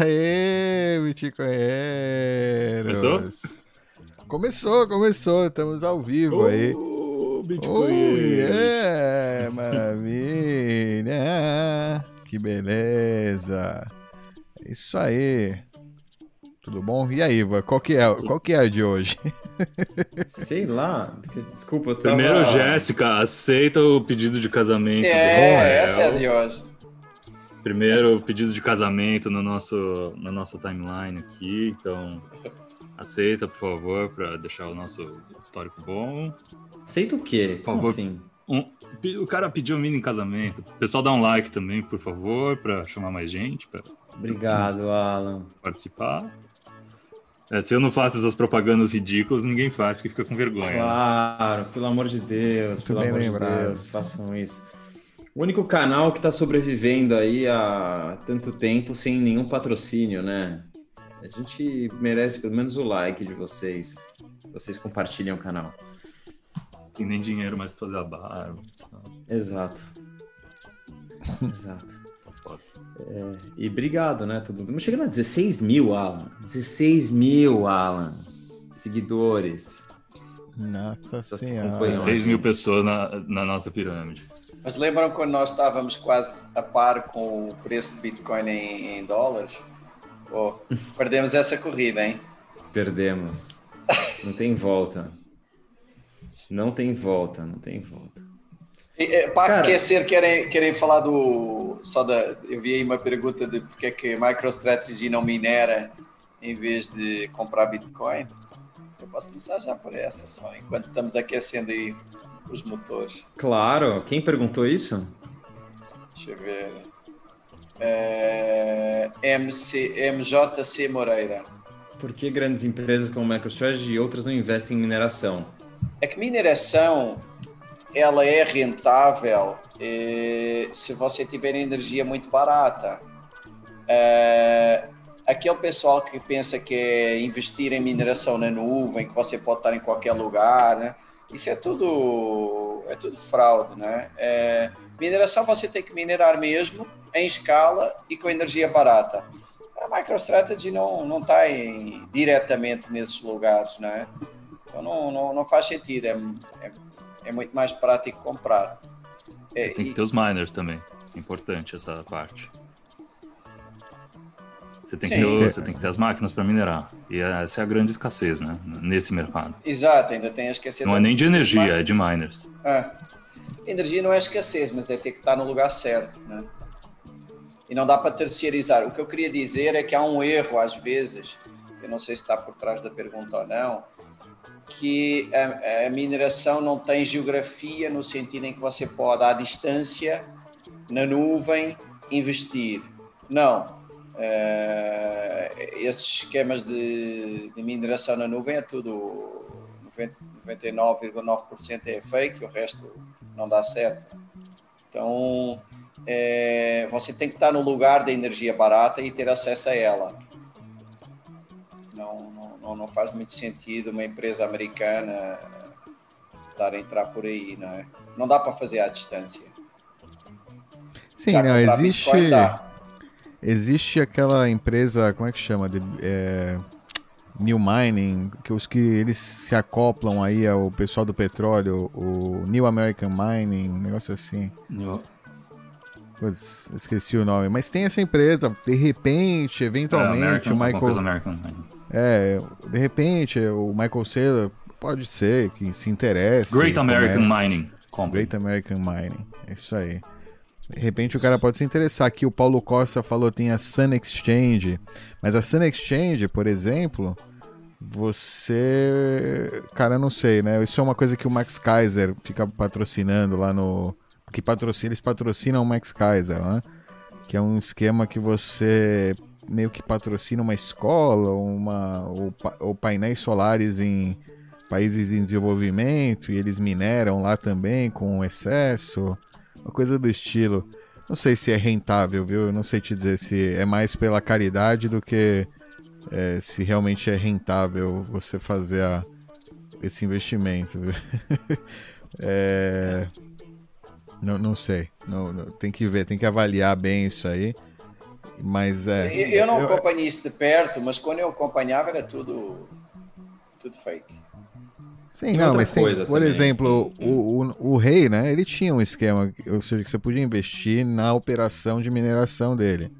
aí, Bitcoinheiros. Começou? Começou, começou. Estamos ao vivo oh, aí. Bitcoinheiros. Oh, yeah, maravilha. Que beleza. É isso aí. Tudo bom? E aí, qual que é, qual que é a de hoje? Sei lá. Desculpa, eu tava... Primeiro, Jéssica, aceita o pedido de casamento. É, essa é a de hoje. Primeiro, pedido de casamento no nosso, na nossa timeline aqui. Então, aceita, por favor, para deixar o nosso histórico bom. Aceita o quê? Por favor. Assim? Um, o cara pediu um mini em casamento. O pessoal dá um like também, por favor, para chamar mais gente. Pra, Obrigado, Alan. Participar. É, se eu não faço essas propagandas ridículas, ninguém faz, porque fica com vergonha. Né? Claro, né? pelo amor de Deus, pelo amor lembrado. de Deus, façam isso. O único canal que está sobrevivendo aí há tanto tempo sem nenhum patrocínio, né? A gente merece pelo menos o like de vocês. Vocês compartilhem o canal. Tem nem dinheiro mais para fazer a barba. Exato. Exato. É, e obrigado, né? Todo mundo. Chegando a 16 mil, Alan. 16 mil, Alan. Seguidores. Nossa Senhora. 16 mil pessoas na, na nossa pirâmide. Mas lembram quando nós estávamos quase a par com o preço do Bitcoin em, em dólares? Oh, perdemos essa corrida, hein? Perdemos. Não tem volta. Não tem volta, não tem volta. É, para aquecer, querem, querem falar do. Só da. Eu vi aí uma pergunta de porque é que a MicroStrategy não minera em vez de comprar Bitcoin. Eu posso começar já por essa, só enquanto estamos aquecendo aí os motores. Claro, quem perguntou isso? Deixa eu ver. É... MC... MJC Moreira. Por que grandes empresas como MicroStrategy e outras não investem em mineração? É que mineração ela é rentável se você tiver energia muito barata. Eh, aquele pessoal que pensa que é investir em mineração na nuvem, que você pode estar em qualquer lugar, né? Isso é tudo é tudo fraude, né? É, mineração você tem que minerar mesmo em escala e com energia barata. A MicroStrategy não não está diretamente nesses lugares, né? Então não, não, não faz sentido. É, é é muito mais prático comprar. Você é, tem que ter os miners também. Importante essa parte. Você tem, que ter, você tem que ter as máquinas para minerar. E essa é a grande escassez, né? Nesse mercado. Exato, ainda tem a escassez. Não é nem de energia, é de miners. É. Energia não é escassez, mas é ter que estar no lugar certo, né? E não dá para terceirizar. O que eu queria dizer é que há um erro, às vezes, eu não sei se está por trás da pergunta ou não, que a, a, mineração não tem geografia no sentido em que você pode, à distância, na nuvem, investir. Não. Uh, esses esquemas de, de, mineração na nuvem é tudo 99,9% é fake, o resto não dá certo. Então, é, você tem que estar no lugar da energia barata e ter acesso a ela. Não, não, não faz muito sentido uma empresa americana estar a entrar por aí, não é? Não dá para fazer à distância. Sim, não, existe. Existe aquela empresa, como é que chama? De, é, New Mining, que os que eles se acoplam aí ao pessoal do petróleo, o New American Mining, um negócio assim. New... Putz, esqueci o nome, mas tem essa empresa, de repente, eventualmente, é, American, o Michael. American, é, de repente, o Michael Saylor pode ser que se interesse. Great American Mining. Company. Great American Mining. É isso aí. De repente o cara pode se interessar. Aqui o Paulo Costa falou tem a Sun Exchange. Mas a Sun Exchange, por exemplo, você. Cara, não sei, né? Isso é uma coisa que o Max Kaiser fica patrocinando lá no. Que patrocina, eles patrocinam o Max Kaiser, né? Que é um esquema que você meio que patrocina uma escola uma, ou, ou painéis solares em países em desenvolvimento e eles mineram lá também com excesso, uma coisa do estilo. Não sei se é rentável, viu? Eu não sei te dizer se é mais pela caridade do que é, se realmente é rentável você fazer a, esse investimento. é, não, não sei. Não, não, tem que ver, tem que avaliar bem isso aí. Mas é. Eu, eu não eu, acompanhei isso de perto, mas quando eu acompanhava era tudo, tudo fake. Sim, não, mas tem, por também. exemplo, o, o, o, rei, né? Ele tinha um esquema, ou seja, que você podia investir na operação de mineração dele.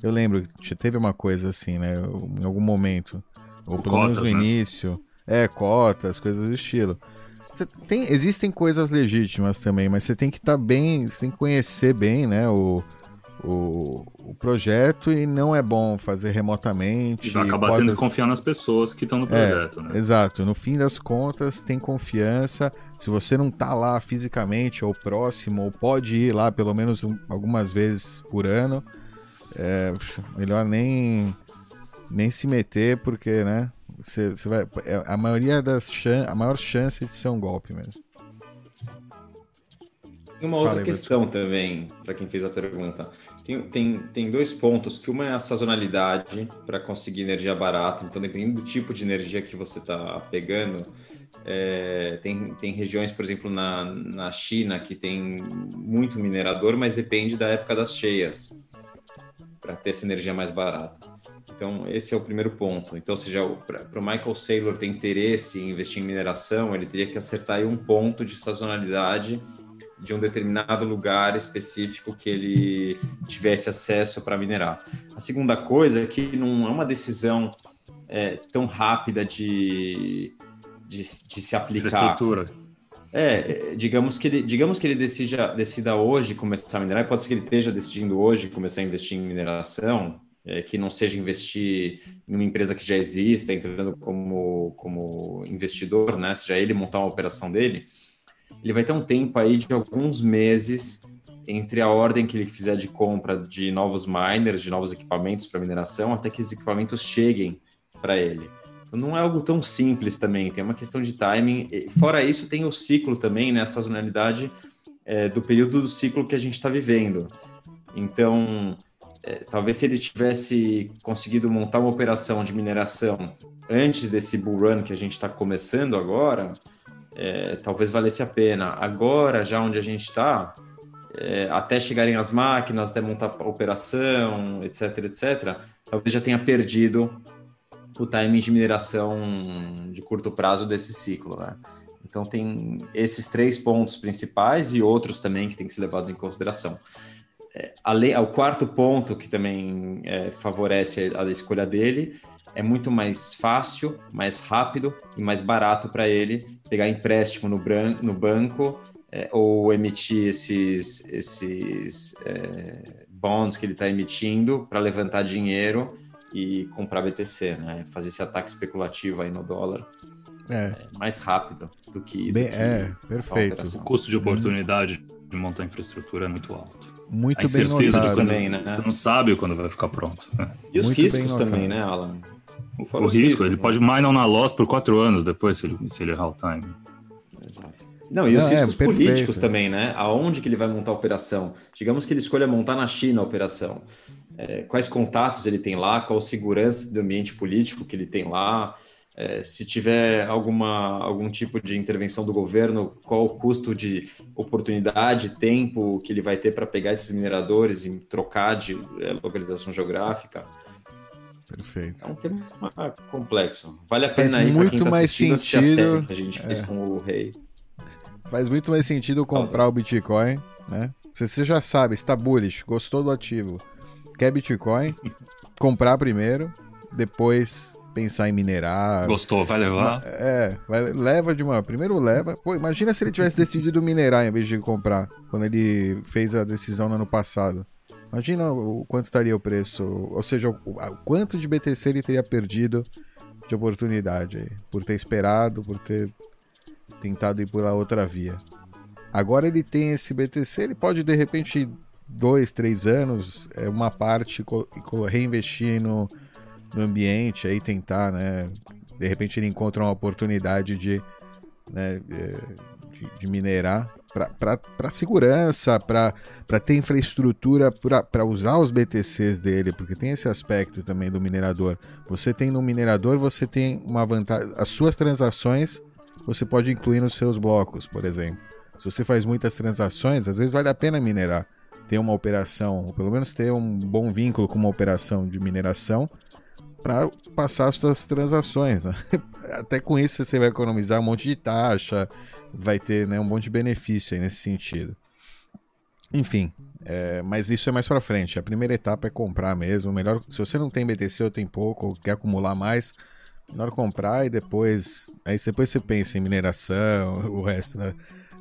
Eu lembro, teve uma coisa assim, né? Em algum momento. Ou pelo menos no né? início. É, cotas, coisas do estilo. Tem, existem coisas legítimas também, mas você tem que estar tá bem, você tem que conhecer bem, né? O, o, o projeto e não é bom fazer remotamente. E vai acabar pode... tendo que confiar nas pessoas que estão no é, projeto, é, né? Exato. No fim das contas, tem confiança. Se você não está lá fisicamente ou próximo, ou pode ir lá pelo menos um, algumas vezes por ano, é, melhor nem, nem se meter, porque, né? Você, você vai, é, a maioria das chan a maior chance de ser um golpe mesmo. Uma outra questão também, para quem fez a pergunta. Tem, tem, tem dois pontos, que uma é a sazonalidade para conseguir energia barata. Então, dependendo do tipo de energia que você está pegando, é, tem, tem regiões, por exemplo, na, na China, que tem muito minerador, mas depende da época das cheias para ter essa energia mais barata. Então, esse é o primeiro ponto. Então, seja, para o Michael Saylor ter interesse em investir em mineração, ele teria que acertar aí um ponto de sazonalidade de um determinado lugar específico que ele tivesse acesso para minerar. A segunda coisa é que não é uma decisão é, tão rápida de, de, de se aplicar. Infraestrutura. É, digamos que ele, digamos que ele decida, decida hoje começar a minerar, pode ser que ele esteja decidindo hoje começar a investir em mineração, é, que não seja investir em uma empresa que já exista, entrando como, como investidor, né? Seja ele montar uma operação dele ele vai ter um tempo aí de alguns meses entre a ordem que ele fizer de compra de novos miners, de novos equipamentos para mineração, até que esses equipamentos cheguem para ele. Então, não é algo tão simples também, tem uma questão de timing. Fora isso, tem o ciclo também, né, a sazonalidade é, do período do ciclo que a gente está vivendo. Então, é, talvez se ele tivesse conseguido montar uma operação de mineração antes desse bull run que a gente está começando agora, é, talvez valesse a pena. Agora, já onde a gente está, é, até chegarem as máquinas, até montar a operação, etc, etc, talvez já tenha perdido o timing de mineração de curto prazo desse ciclo, né? Então tem esses três pontos principais e outros também que têm que ser levados em consideração. É, a o quarto ponto que também é, favorece a escolha dele é muito mais fácil, mais rápido e mais barato para ele pegar empréstimo no, bran no banco é, ou emitir esses, esses é, bonds que ele está emitindo para levantar dinheiro e comprar BTC, né? Fazer esse ataque especulativo aí no dólar. É. é mais rápido do que. Bem, do que é, perfeito. O custo de oportunidade de montar infraestrutura é muito alto. Muito bem notado. também, né? Você não sabe quando vai ficar pronto. Né? E os muito riscos também, né, Alan? O risco, ele né? pode miner na loss por quatro anos depois, se ele, se ele errar o time. Exato. Não, e os Não, é, riscos é, políticos também, né? Aonde que ele vai montar a operação? Digamos que ele escolha montar na China a operação. É, quais contatos ele tem lá, qual segurança do ambiente político que ele tem lá, é, se tiver alguma, algum tipo de intervenção do governo, qual o custo de oportunidade, tempo que ele vai ter para pegar esses mineradores e trocar de é, localização geográfica. Perfeito. É um tema complexo. Vale a pena Faz aí quem tá mais sentido, a que a gente fez é. com o rei. Faz muito mais sentido comprar o Bitcoin, né? Se você já sabe, está bullish, gostou do ativo, quer Bitcoin, comprar primeiro, depois pensar em minerar. Gostou, vai levar? É, vai, leva de uma. Primeiro leva. Pô, imagina se ele tivesse decidido minerar em vez de comprar, quando ele fez a decisão no ano passado. Imagina o quanto estaria o preço, ou seja, o, quanto de BTC ele teria perdido de oportunidade por ter esperado, por ter tentado ir pela outra via. Agora ele tem esse BTC, ele pode de repente dois, três anos, é uma parte reinvestir no, no ambiente, aí tentar, né? De repente ele encontra uma oportunidade de, né, é, de, de minerar para segurança, para ter infraestrutura para usar os BTCs dele, porque tem esse aspecto também do minerador. Você tem no minerador, você tem uma vantagem. As suas transações você pode incluir nos seus blocos, por exemplo. Se você faz muitas transações, às vezes vale a pena minerar. ter uma operação, ou pelo menos ter um bom vínculo com uma operação de mineração para passar as suas transações. Né? Até com isso você vai economizar um monte de taxa, vai ter né, um monte de benefício nesse sentido. Enfim, é, mas isso é mais para frente. A primeira etapa é comprar mesmo. Melhor, se você não tem BTC ou tem pouco, ou quer acumular mais, melhor comprar e depois, aí depois você pensa em mineração, o resto da,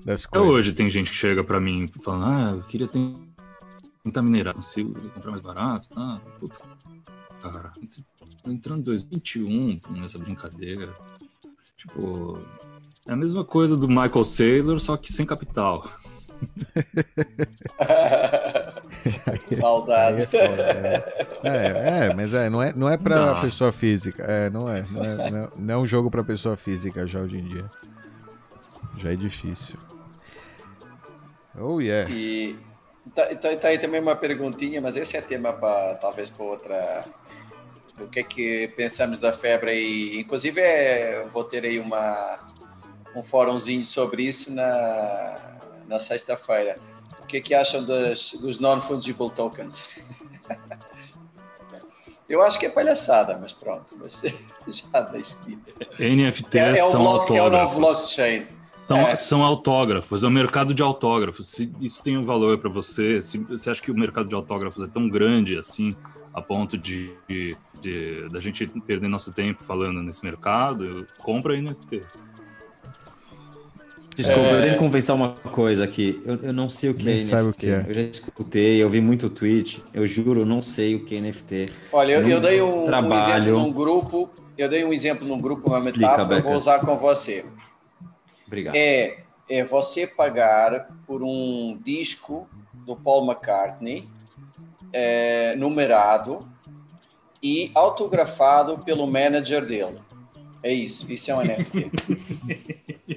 das coisas. Hoje tem gente que chega para mim falando, ah, eu queria tentar minerar, consigo comprar mais barato, tá? Puta, cara, entrando em 2021 nessa brincadeira, tipo, é a mesma coisa do Michael Saylor, só que sem capital. Maldade. É, é, é, mas é, não é, não é pra não. pessoa física. É, não é. Não é, não é, não é um jogo pra pessoa física já hoje em dia. Já é difícil. Oh, yeah. E tá, tá, tá aí também uma perguntinha, mas esse é tema para talvez para outra. O que é que pensamos da febre aí? Inclusive, é, vou ter aí uma, um fórumzinho sobre isso na, na sexta-feira. O que é que acham das, dos non-fungible tokens? Eu acho que é palhaçada, mas pronto, mas já deixo de NFTs é, é são bloco, autógrafos. É blockchain. São, é. são autógrafos, é o mercado de autógrafos. Se isso tem um valor para você, se você acha que o mercado de autógrafos é tão grande assim, a ponto de, de, de da gente perder nosso tempo falando nesse mercado, compra NFT. Desculpa, é... eu tenho que confessar uma coisa aqui. Eu, eu não sei o que Nem é NFT. O que é. Eu já escutei, eu vi muito tweet. Eu juro, eu não sei o que é NFT. Olha, eu, eu dei um, trabalho... um exemplo num grupo. Eu dei um exemplo num grupo, uma Explica, metáfora, Becas. vou usar com você. Obrigado. É, é você pagar por um disco do Paul McCartney é, numerado e autografado pelo manager dele. É isso, isso é um NFT.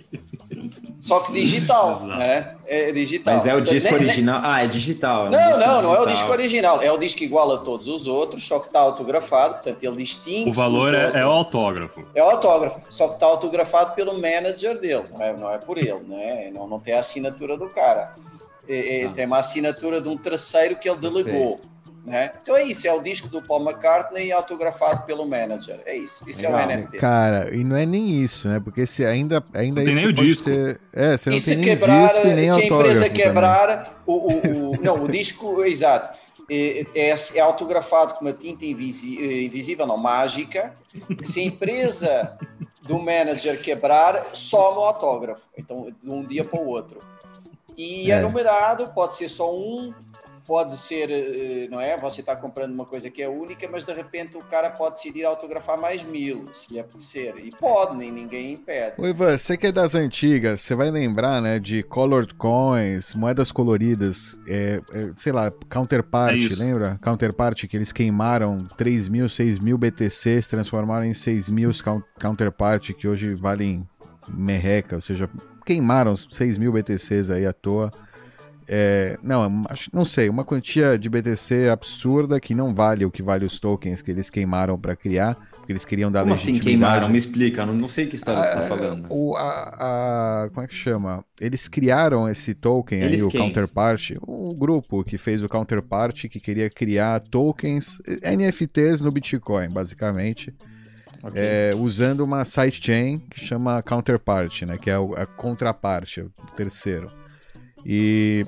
Só que digital, né? É digital. Mas é o disco nem, original. Nem... Ah, é digital. É não, não, digital. não é o disco original. É o disco igual a todos os outros, só que está autografado, portanto ele distingue. O valor é, é, o autógrafo. É o autógrafo, só que está autografado pelo manager dele, não é, não é por ele, né? Não, não tem a assinatura do cara. É, é, ah. Tem uma assinatura de um terceiro que ele delegou. Gostei. Né? Então é isso, é o disco do Paul McCartney autografado pelo manager. É isso, isso Legal. é o NFT. Cara, e não é nem isso, né? Porque se ainda, ainda não tem nem o disco. Ser... É, você não tem nem quebrar, disco e nem se a empresa quebrar o, o, o, não, o disco, exato. É, é, é, autografado com uma tinta invisível, não mágica. Se a empresa do manager quebrar, some o autógrafo. Então, de um dia para o outro. E é. é numerado, pode ser só um, pode ser, eh, não é? Você está comprando uma coisa que é única, mas de repente o cara pode decidir autografar mais mil, se lhe apetecer. E pode, nem ninguém impede. Oi, Ivan, você que é das antigas, você vai lembrar, né, de colored coins, moedas coloridas, é, é, sei lá, counterpart, é lembra? Counterpart, que eles queimaram 3 mil, 6 mil BTCs, transformaram em 6 mil counterpart, que hoje valem merreca, ou seja, queimaram 6 mil BTCs aí à toa. É, não, não sei, uma quantia de BTC absurda que não vale o que vale os tokens que eles queimaram para criar, porque eles queriam dar como assim queimaram? Me explica, não, não sei que história você está ah, falando. O, a, a, como é que chama? Eles criaram esse token eles aí, quem? o Counterpart, o grupo que fez o Counterpart, que queria criar tokens, NFTs no Bitcoin, basicamente. Okay. É, usando uma sidechain que chama Counterpart, né, que é a contraparte, o terceiro. E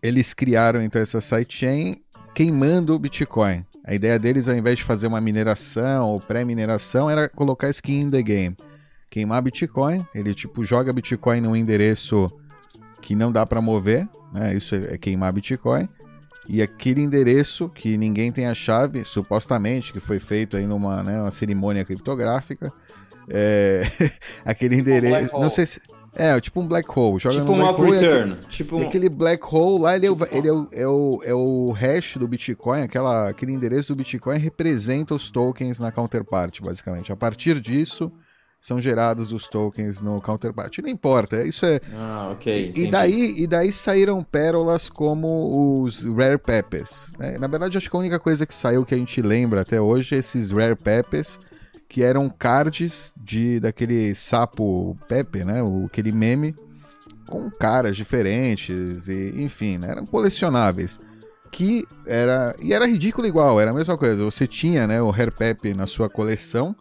eles criaram então essa sidechain queimando o Bitcoin. A ideia deles, ao invés de fazer uma mineração ou pré-mineração, era colocar skin in the game. Queimar Bitcoin, ele tipo joga Bitcoin num endereço que não dá para mover, né? Isso é queimar Bitcoin. E aquele endereço que ninguém tem a chave, supostamente, que foi feito aí numa né, uma cerimônia criptográfica, é... aquele endereço, não sei se é, tipo um black hole. Joga tipo um black hole, return. É, tipo um... Aquele black hole lá, ele, é, o, ele é, o, é, o, é o hash do Bitcoin, aquela, aquele endereço do Bitcoin representa os tokens na counterpart, basicamente. A partir disso, são gerados os tokens no counterpart. Não importa, isso é. Ah, ok. E, e daí, e daí saíram pérolas como os Rare Pepes. Né? Na verdade, acho que a única coisa que saiu que a gente lembra até hoje é esses Rare Pepes que eram cards de daquele sapo Pepe, né? O, aquele meme com caras diferentes, e enfim, né, eram colecionáveis. Que era. E era ridículo igual, era a mesma coisa. Você tinha né, o Hair Pep na sua coleção,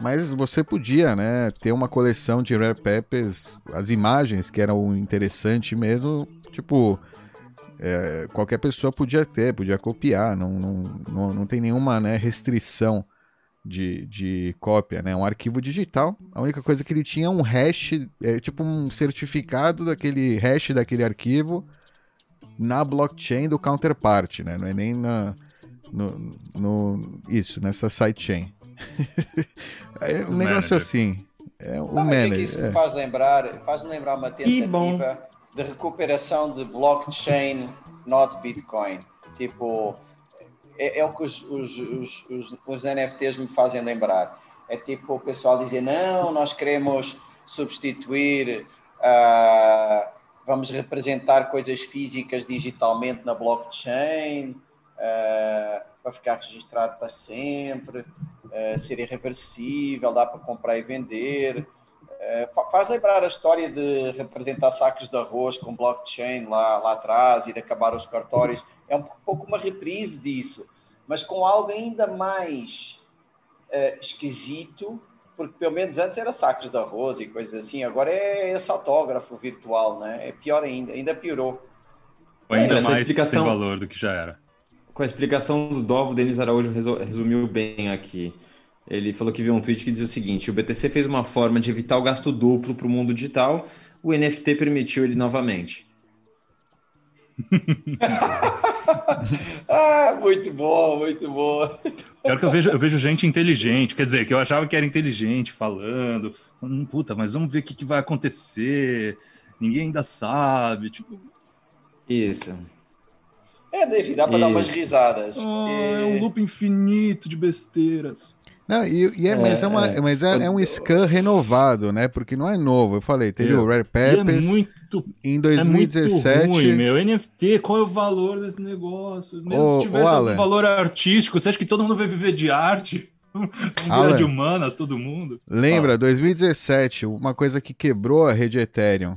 mas você podia né, ter uma coleção de Rare Peppers, as imagens que eram interessante mesmo, tipo. É, qualquer pessoa podia ter, podia copiar, não, não, não, não tem nenhuma né, restrição de, de cópia, né? Um arquivo digital. A única coisa que ele tinha é um hash, é tipo um certificado daquele hash daquele arquivo na blockchain do counterpart, né? Não é nem na, no, no isso, nessa sidechain. é um o negócio manager. assim. É o Não, manager. Isso é. faz lembrar, faz lembrar uma tentativa de recuperação de blockchain, not Bitcoin. Tipo, é, é o que os, os, os, os, NFTs me fazem lembrar. É tipo o pessoal dizer, não, nós queremos substituir, uh, vamos representar coisas físicas digitalmente na blockchain, uh, para ficar registrado para sempre, uh, ser irreversível, dá para comprar e vender. Faz lembrar a história de representar sacos de arroz com blockchain lá, lá atrás e de acabar os cartórios é um pouco uma reprise disso, mas com algo ainda mais uh, esquisito, porque pelo menos antes era sacos de arroz e coisas assim, agora é esse autógrafo virtual, né? É pior ainda, ainda piorou. ainda é, mais explicação, sem valor do que já era. Com a explicação do Dovo, o Denis Araújo resumiu bem aqui. Ele falou que viu um tweet que diz o seguinte: o BTC fez uma forma de evitar o gasto duplo para o mundo digital, o NFT permitiu ele novamente. ah, muito bom, muito bom. Pior que eu vejo, eu vejo gente inteligente, quer dizer, que eu achava que era inteligente falando, hum, puta, mas vamos ver o que, que vai acontecer, ninguém ainda sabe, tipo... Isso. É, David, dá para dar umas risadas. Oh, É um loop infinito de besteiras. Não, e, e é, é, mas, é, uma, é. mas é, é, um scan renovado, né? Porque não é novo. Eu falei, teve o Rare Peppers é muito, em 2017. É muito ruim, meu. NFT, qual é o valor desse negócio? Mesmo ô, se tivesse algum valor artístico, você acha que todo mundo vai viver de arte? Alan, de humanas, todo mundo. Lembra, ah. 2017, uma coisa que quebrou a rede Ethereum.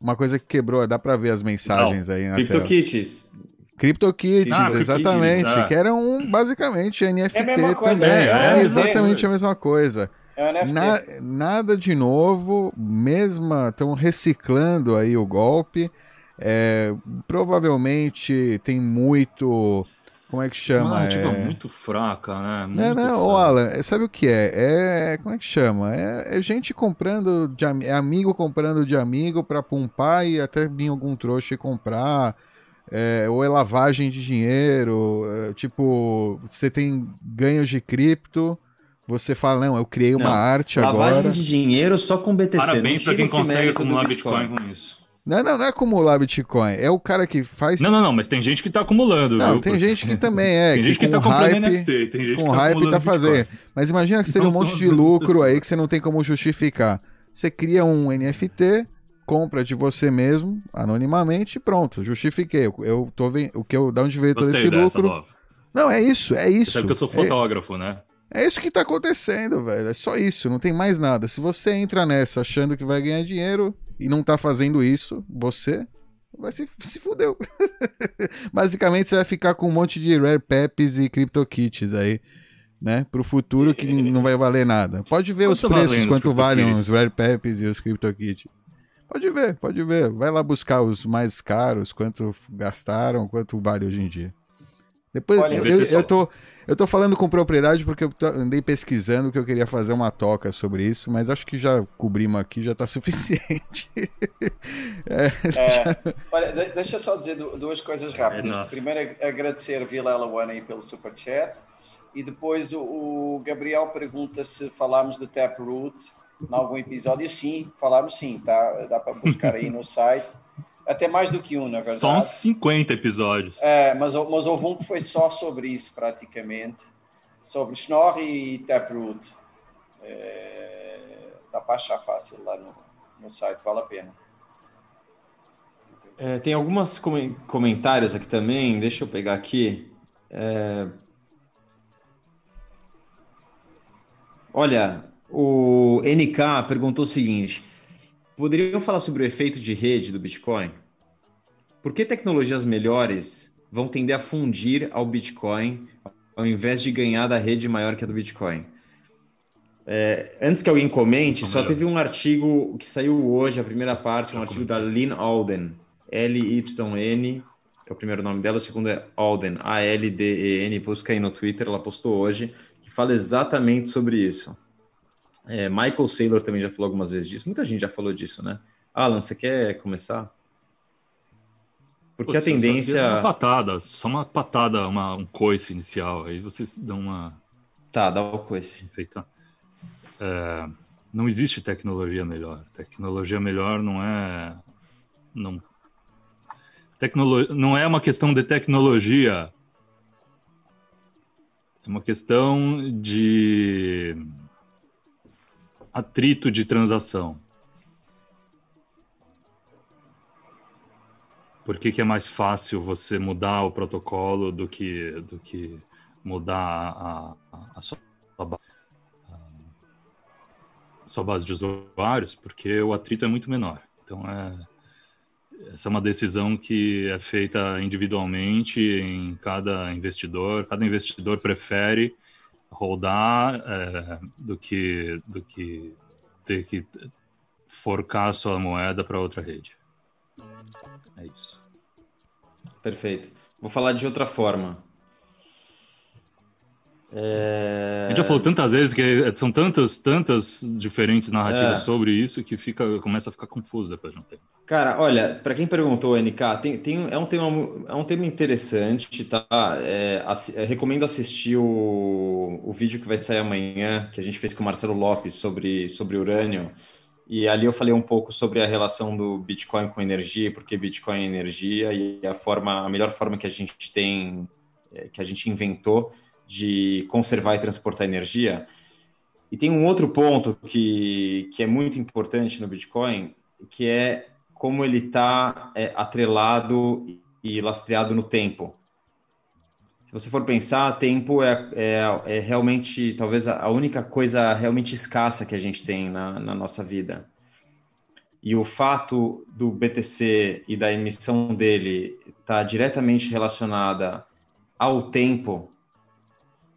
Uma coisa que quebrou, dá pra ver as mensagens não. aí na CryptoKitties. CryptoKitties, ah, exatamente. Ah. Que era um, basicamente, NFT é também. É, é, é exatamente a mesma coisa. É Na, nada de novo, mesma. Estão reciclando aí o golpe. É, provavelmente tem muito. Como é que chama? Uma é muito fraca, né? Muito não, não, ô Alan, sabe o que é? É. Como é que chama? É, é gente comprando, de, é amigo comprando de amigo para pumpar e até vir algum trouxa e comprar é, ou é lavagem de dinheiro, é, tipo, você tem ganhos de cripto, você fala, não, eu criei uma não, arte lavagem agora. Lavagem de dinheiro só com BTC. Parabéns para quem consegue acumular Bitcoin. Bitcoin com isso. Não, não, não é acumular Bitcoin. É o cara que faz. Não, não, não, mas tem gente que tá acumulando. Não, viu? tem gente que também é. tem que gente que, tá comprando hype, NFT, tem gente com que tá hype tá fazendo. Mas imagina que você então, tem um monte de lucro aí que você não tem como justificar. Você cria um NFT, compra de você mesmo, anonimamente, pronto, justifiquei. Eu, eu tô vendo o que eu, da onde veio todo esse lucro. Love. Não, é isso, é isso. Você sabe que eu sou fotógrafo, é, né? É isso que tá acontecendo, velho. É só isso, não tem mais nada. Se você entra nessa achando que vai ganhar dinheiro e não tá fazendo isso, você vai se, se fudeu. Basicamente, você vai ficar com um monte de Rare Peps e CryptoKitties aí, né? Pro futuro que não vai valer nada. Pode ver quanto os preços, quanto valem os Rare Peps e os CryptoKitties. Pode ver, pode ver. Vai lá buscar os mais caros, quanto gastaram, quanto vale hoje em dia. Depois Olha, eu, eu, eu, tô, eu tô falando com propriedade porque eu andei pesquisando que eu queria fazer uma toca sobre isso, mas acho que já cobrimos aqui, já tá suficiente. é, é, já... Olha, deixa eu só dizer duas coisas rápidas. Primeiro, agradecer Vilela One aí pelo superchat. E depois o, o Gabriel pergunta se falámos de Taproot em algum episódio, sim, falamos sim, tá? Dá para buscar aí no site. Até mais do que um, na verdade. Uns 50 episódios. É, mas, mas houve um que foi só sobre isso, praticamente. Sobre Schnorr e Taproot. É, dá para achar fácil lá no, no site, vale a pena. É, tem alguns comentários aqui também, deixa eu pegar aqui. É... Olha, o NK perguntou o seguinte: poderiam falar sobre o efeito de rede do Bitcoin? Por que tecnologias melhores vão tender a fundir ao Bitcoin ao invés de ganhar da rede maior que a do Bitcoin? É, antes que alguém comente, só teve um artigo que saiu hoje, a primeira parte, um artigo da Lynn Alden, L-Y-N, é o primeiro nome dela, o segundo é Alden, A-L-D-E-N, busca aí no Twitter, ela postou hoje, que fala exatamente sobre isso. É, Michael Saylor também já falou algumas vezes disso, muita gente já falou disso, né? Alan, você quer começar? Porque a tendência. Uma patada, só uma patada, uma, um coice inicial, aí vocês dão uma. Tá, dá o coice. Feita. É, não existe tecnologia melhor. Tecnologia melhor não é. Não, tecnolo, não é uma questão de tecnologia. É uma questão de atrito de transação. Por que, que é mais fácil você mudar o protocolo do que, do que mudar a, a, a sua, a sua base de usuários? Porque o atrito é muito menor. Então, é, essa é uma decisão que é feita individualmente em cada investidor. Cada investidor prefere rodar é, do que do que ter que forcar sua moeda para outra rede. É isso. Perfeito. Vou falar de outra forma. É... A gente já falou tantas vezes que são tantas, tantas diferentes narrativas é. sobre isso que fica, começa a ficar confuso depois de um tempo. Cara, olha, para quem perguntou, NK, tem, tem, é, um tema, é um tema interessante, tá? É, ass, é, recomendo assistir o, o vídeo que vai sair amanhã, que a gente fez com o Marcelo Lopes sobre, sobre urânio. E ali eu falei um pouco sobre a relação do Bitcoin com energia, porque Bitcoin é energia e a forma, a melhor forma que a gente tem, é, que a gente inventou de conservar e transportar energia. E tem um outro ponto que, que é muito importante no Bitcoin, que é como ele está é, atrelado e lastreado no tempo. Se você for pensar, tempo é, é, é realmente talvez a única coisa realmente escassa que a gente tem na, na nossa vida. E o fato do BTC e da emissão dele estar tá diretamente relacionada ao tempo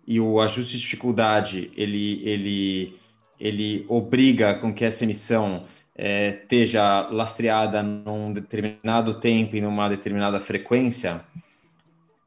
e o ajuste de dificuldade ele, ele, ele obriga com que essa emissão é, esteja lastreada num determinado tempo e numa determinada frequência,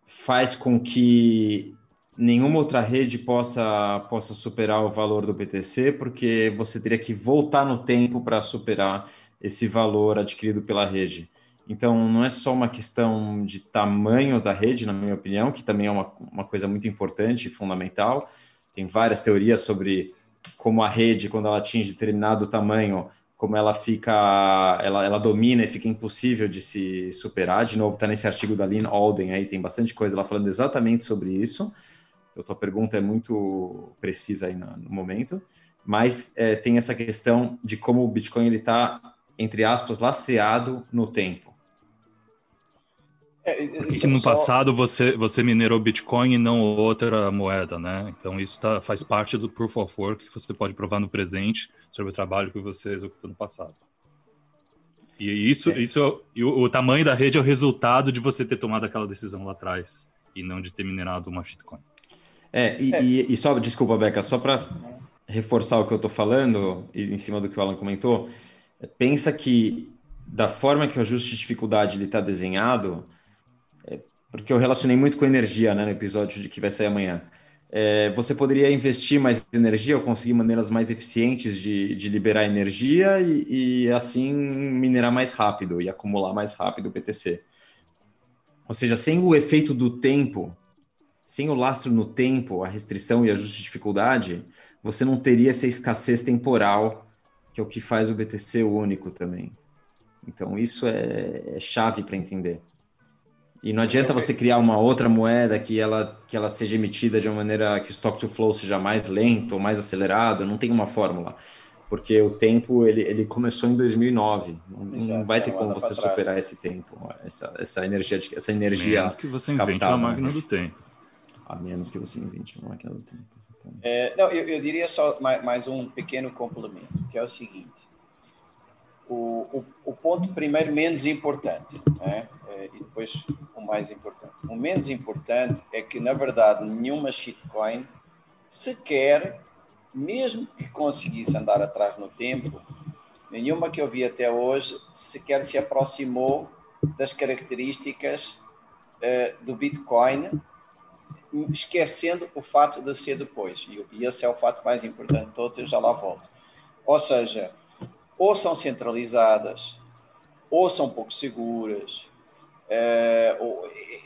faz com que nenhuma outra rede possa, possa superar o valor do BTC, porque você teria que voltar no tempo para superar esse valor adquirido pela rede. Então, não é só uma questão de tamanho da rede, na minha opinião, que também é uma, uma coisa muito importante e fundamental. Tem várias teorias sobre como a rede, quando ela atinge determinado tamanho, como ela fica, ela, ela domina e fica impossível de se superar. De novo, está nesse artigo da Lynn Alden aí, tem bastante coisa lá falando exatamente sobre isso. Então, tua pergunta é muito precisa aí no, no momento. Mas é, tem essa questão de como o Bitcoin ele está, entre aspas, lastreado no tempo. É, Porque que no só... passado você, você minerou Bitcoin e não outra moeda, né? Então isso tá, faz parte do Proof of Work que você pode provar no presente sobre o trabalho que você executou no passado. E isso, é. isso e o, o, tamanho da rede é o resultado de você ter tomado aquela decisão lá atrás e não de ter minerado uma shitcoin. É, e, é. e, e só, desculpa, Beca, só para reforçar o que eu estou falando, em cima do que o Alan comentou, pensa que da forma que o ajuste de dificuldade está desenhado, porque eu relacionei muito com energia né, no episódio de que vai sair amanhã. É, você poderia investir mais energia ou conseguir maneiras mais eficientes de, de liberar energia e, e, assim minerar mais rápido e acumular mais rápido o BTC. Ou seja, sem o efeito do tempo, sem o lastro no tempo, a restrição e ajuste de dificuldade, você não teria essa escassez temporal, que é o que faz o BTC único também. Então, isso é, é chave para entender. E não adianta você criar uma outra moeda que ela, que ela seja emitida de uma maneira que o stock to flow seja mais lento ou mais acelerado, não tem uma fórmula. Porque o tempo, ele, ele começou em 2009. Não, não vai ter como você superar esse tempo, essa, essa energia. Essa energia menos que você invente uma máquina né? do tempo. A menos que você invente uma máquina do tempo. É, não, eu, eu diria só mais, mais um pequeno complemento, que é o seguinte. O, o, o ponto primeiro menos importante, né? e depois o mais importante. O menos importante é que, na verdade, nenhuma shitcoin sequer, mesmo que conseguisse andar atrás no tempo, nenhuma que eu vi até hoje sequer se aproximou das características uh, do Bitcoin, esquecendo o fato de ser depois. E, e esse é o fato mais importante de todos, eu já lá volto. Ou seja, ou são centralizadas, ou são pouco seguras, é,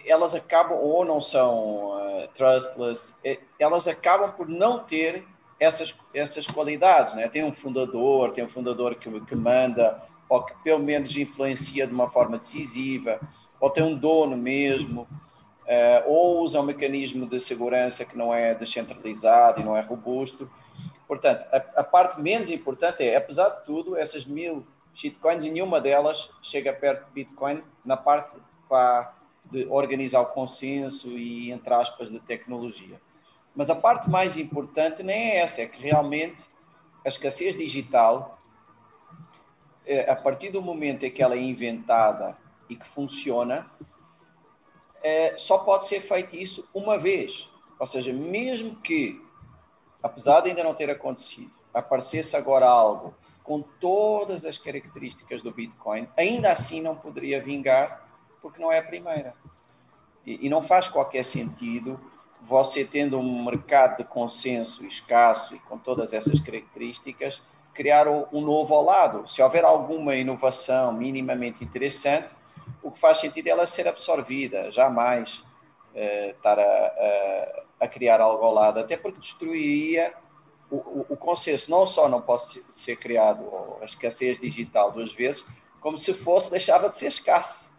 elas acabam, ou não são uh, trustless, é, elas acabam por não ter essas, essas qualidades. Né? Tem um fundador, tem um fundador que, que manda, ou que pelo menos influencia de uma forma decisiva, ou tem um dono mesmo, uh, ou usa um mecanismo de segurança que não é descentralizado e não é robusto. Portanto, a, a parte menos importante é, apesar de tudo, essas mil shitcoins, nenhuma delas chega perto de Bitcoin na parte para de organizar o consenso e, entre aspas, de tecnologia. Mas a parte mais importante nem é essa, é que realmente a escassez digital, eh, a partir do momento em que ela é inventada e que funciona, eh, só pode ser feito isso uma vez. Ou seja, mesmo que, apesar de ainda não ter acontecido, aparecesse agora algo com todas as características do Bitcoin, ainda assim não poderia vingar porque não é a primeira. E, e não faz qualquer sentido você tendo um mercado de consenso escasso e com todas essas características, criar um novo ao lado. Se houver alguma inovação minimamente interessante, o que faz sentido é ela ser absorvida, jamais uh, estar a, a, a, criar algo ao lado, até porque destruiria o, o, o consenso. Não só não pode ser criado a escassez digital duas vezes, como se fosse, deixava de ser escasso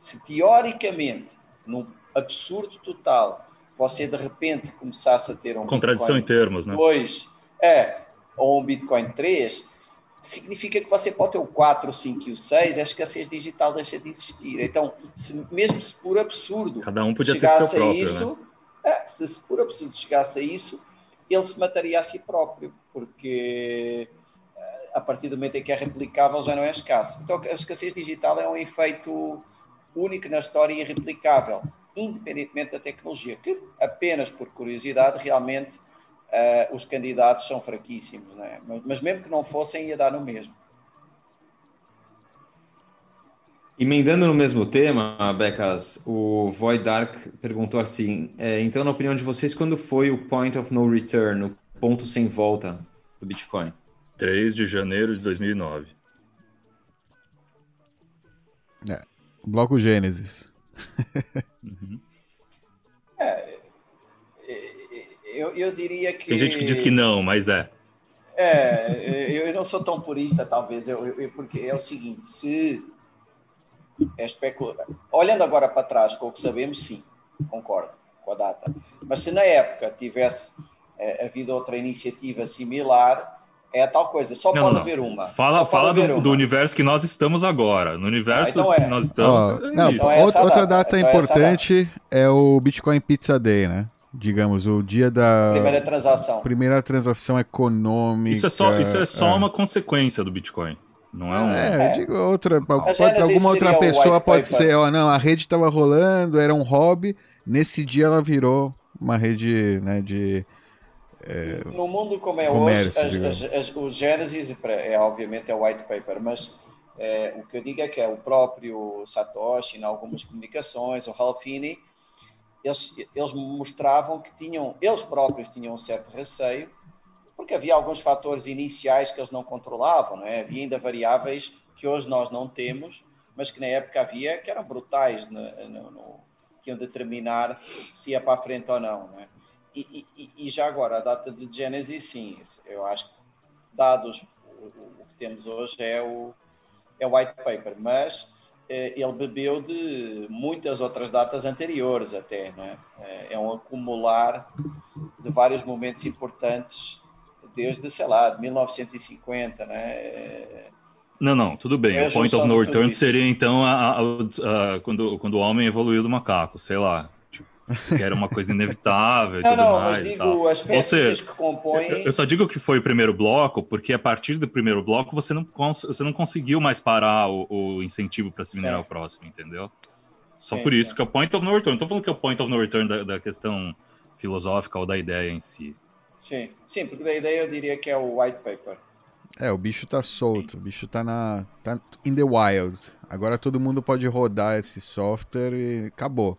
se teoricamente, num absurdo total, você de repente começasse a ter um contradição Bitcoin em termos, né? 2, é, ou um Bitcoin 3, significa que você pode ter o 4, o 5 e o 6, a escassez digital deixa de existir. Então, se, mesmo se por absurdo. Cada um podia ter seu próprio. Isso, né? É, se, por absurdo chegasse a isso, ele se mataria a si próprio, porque eh, a partir do momento em que é replicável já não é escasso. Então, a escassez digital é um efeito único na história e irreplicável, independentemente da tecnologia, que apenas por curiosidade realmente uh, os candidatos são fraquíssimos, é? mas, mas, mesmo que não fossem ia dar no mesmo. Emendando no mesmo tema, Becas, o Void Dark perguntou assim: é, então, na opinião de vocês, quando foi o point of no return, o ponto sem volta do Bitcoin? 3 de janeiro de 2009. É. Bloco Gênesis. uhum. é, eu, eu diria que. Tem gente que diz que não, mas é. É, eu não sou tão purista, talvez, eu, eu, porque é o seguinte: se é especula... olhando agora para trás com o que sabemos, sim, concordo com a data. Mas se na época tivesse é, havido outra iniciativa similar, é a tal coisa, só não, pode não. haver uma. Fala, fala do, uma. do, universo que nós estamos agora. No universo ah, então é. que nós estamos. Oh, é não, então é outra, data, data então é importante é, o Bitcoin Pizza Day, né? Digamos, o dia da. Primeira transação. Primeira transação econômica. Isso é só, isso é só uma consequência do Bitcoin. Não é um. É, eu digo outra. Pode, alguma outra pessoa pode ser, ó, não, a rede estava rolando, era um hobby. Nesse dia ela virou uma rede né, de é, no mundo como é comércio, hoje, as, as, as, o Genesis é obviamente é o white paper, mas é, o que eu digo é que é o próprio Satoshi, em algumas comunicações, o Hal Finney, eles, eles mostravam que tinham, eles próprios tinham um certo receio, porque havia alguns fatores iniciais que eles não controlavam, não é? havia ainda variáveis que hoje nós não temos, mas que na época havia que eram brutais, no, no, no, que iam determinar se ia para a frente ou não. não é? E, e, e, já agora, a data de Gênesis, sim, eu acho que dados o, o, que temos hoje é o, é o white paper, mas eh, ele bebeu de muitas outras datas anteriores até, é? Eh, é um acumular de vários momentos importantes desde, sei lá, de 1950, né? Não, não, tudo bem. O point of no return seria então a, a, a, quando, quando o homem evoluiu do macaco, sei lá, que era uma coisa inevitável e não, tudo não, mais. Digo, compõem. Eu só digo que foi o primeiro bloco, porque a partir do primeiro bloco você não, você não conseguiu mais parar o, o incentivo para se minerar sim. o próximo, entendeu? Só sim, por isso sim. que é o point of no return. Não tô falando que é o point of no return da, da questão filosófica ou da ideia em si. Sim, sim, porque da ideia eu diria que é o white paper. É, o bicho tá solto, o bicho tá na. tá in the wild. Agora todo mundo pode rodar esse software e acabou.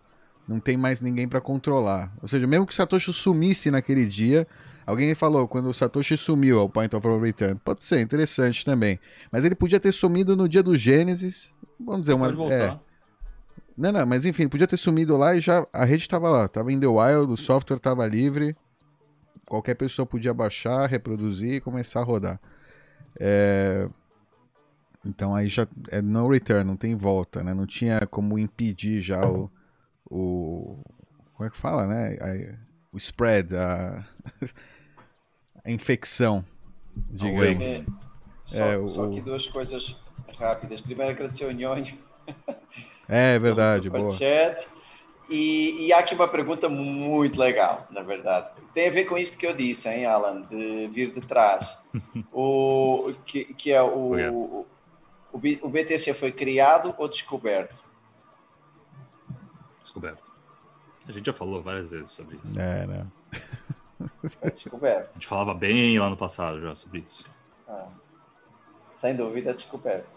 Não tem mais ninguém para controlar. Ou seja, mesmo que o Satoshi sumisse naquele dia, alguém falou, quando o Satoshi sumiu ao Point of Return. Pode ser, interessante também. Mas ele podia ter sumido no dia do Gênesis. Vamos dizer, uma. É, não, não, mas enfim, podia ter sumido lá e já a rede estava lá, estava in the wild, o software estava livre, qualquer pessoa podia baixar, reproduzir e começar a rodar. É... Então aí já é no return, não tem volta, né? Não tinha como impedir já o, o como é que fala, né? A, o spread, a, a infecção, digamos. É, só, é, só o... que duas coisas rápidas. Primeiro agradecer ao Nhonho é verdade, boa. Chat. E, e há aqui uma pergunta muito legal, na verdade. Tem a ver com isto que eu disse, hein, Alan, de vir de trás. o, que, que é o, o, o BTC foi criado ou descoberto? Descoberto. A gente já falou várias vezes sobre isso. É, né? É descoberto. A gente falava bem lá no passado já sobre isso. Ah, sem dúvida, descoberto.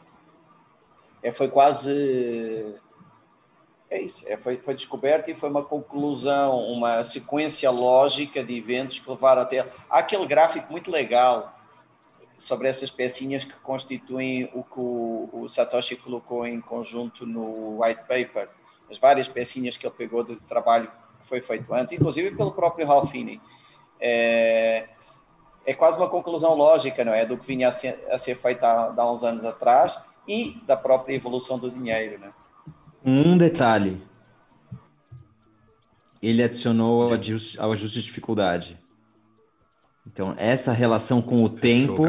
É, foi quase é isso, é, foi, foi descoberto e foi uma conclusão, uma sequência lógica de eventos que levaram até. Há aquele gráfico muito legal sobre essas pecinhas que constituem o que o, o Satoshi colocou em conjunto no white paper, as várias pecinhas que ele pegou do trabalho que foi feito antes, inclusive pelo próprio Ralph Finney. É, é quase uma conclusão lógica, não é? Do que vinha a ser, a ser feito há, há uns anos atrás e da própria evolução do dinheiro, né? Um detalhe. Ele adicionou ao ajuste de dificuldade. Então, essa relação com o Fechou tempo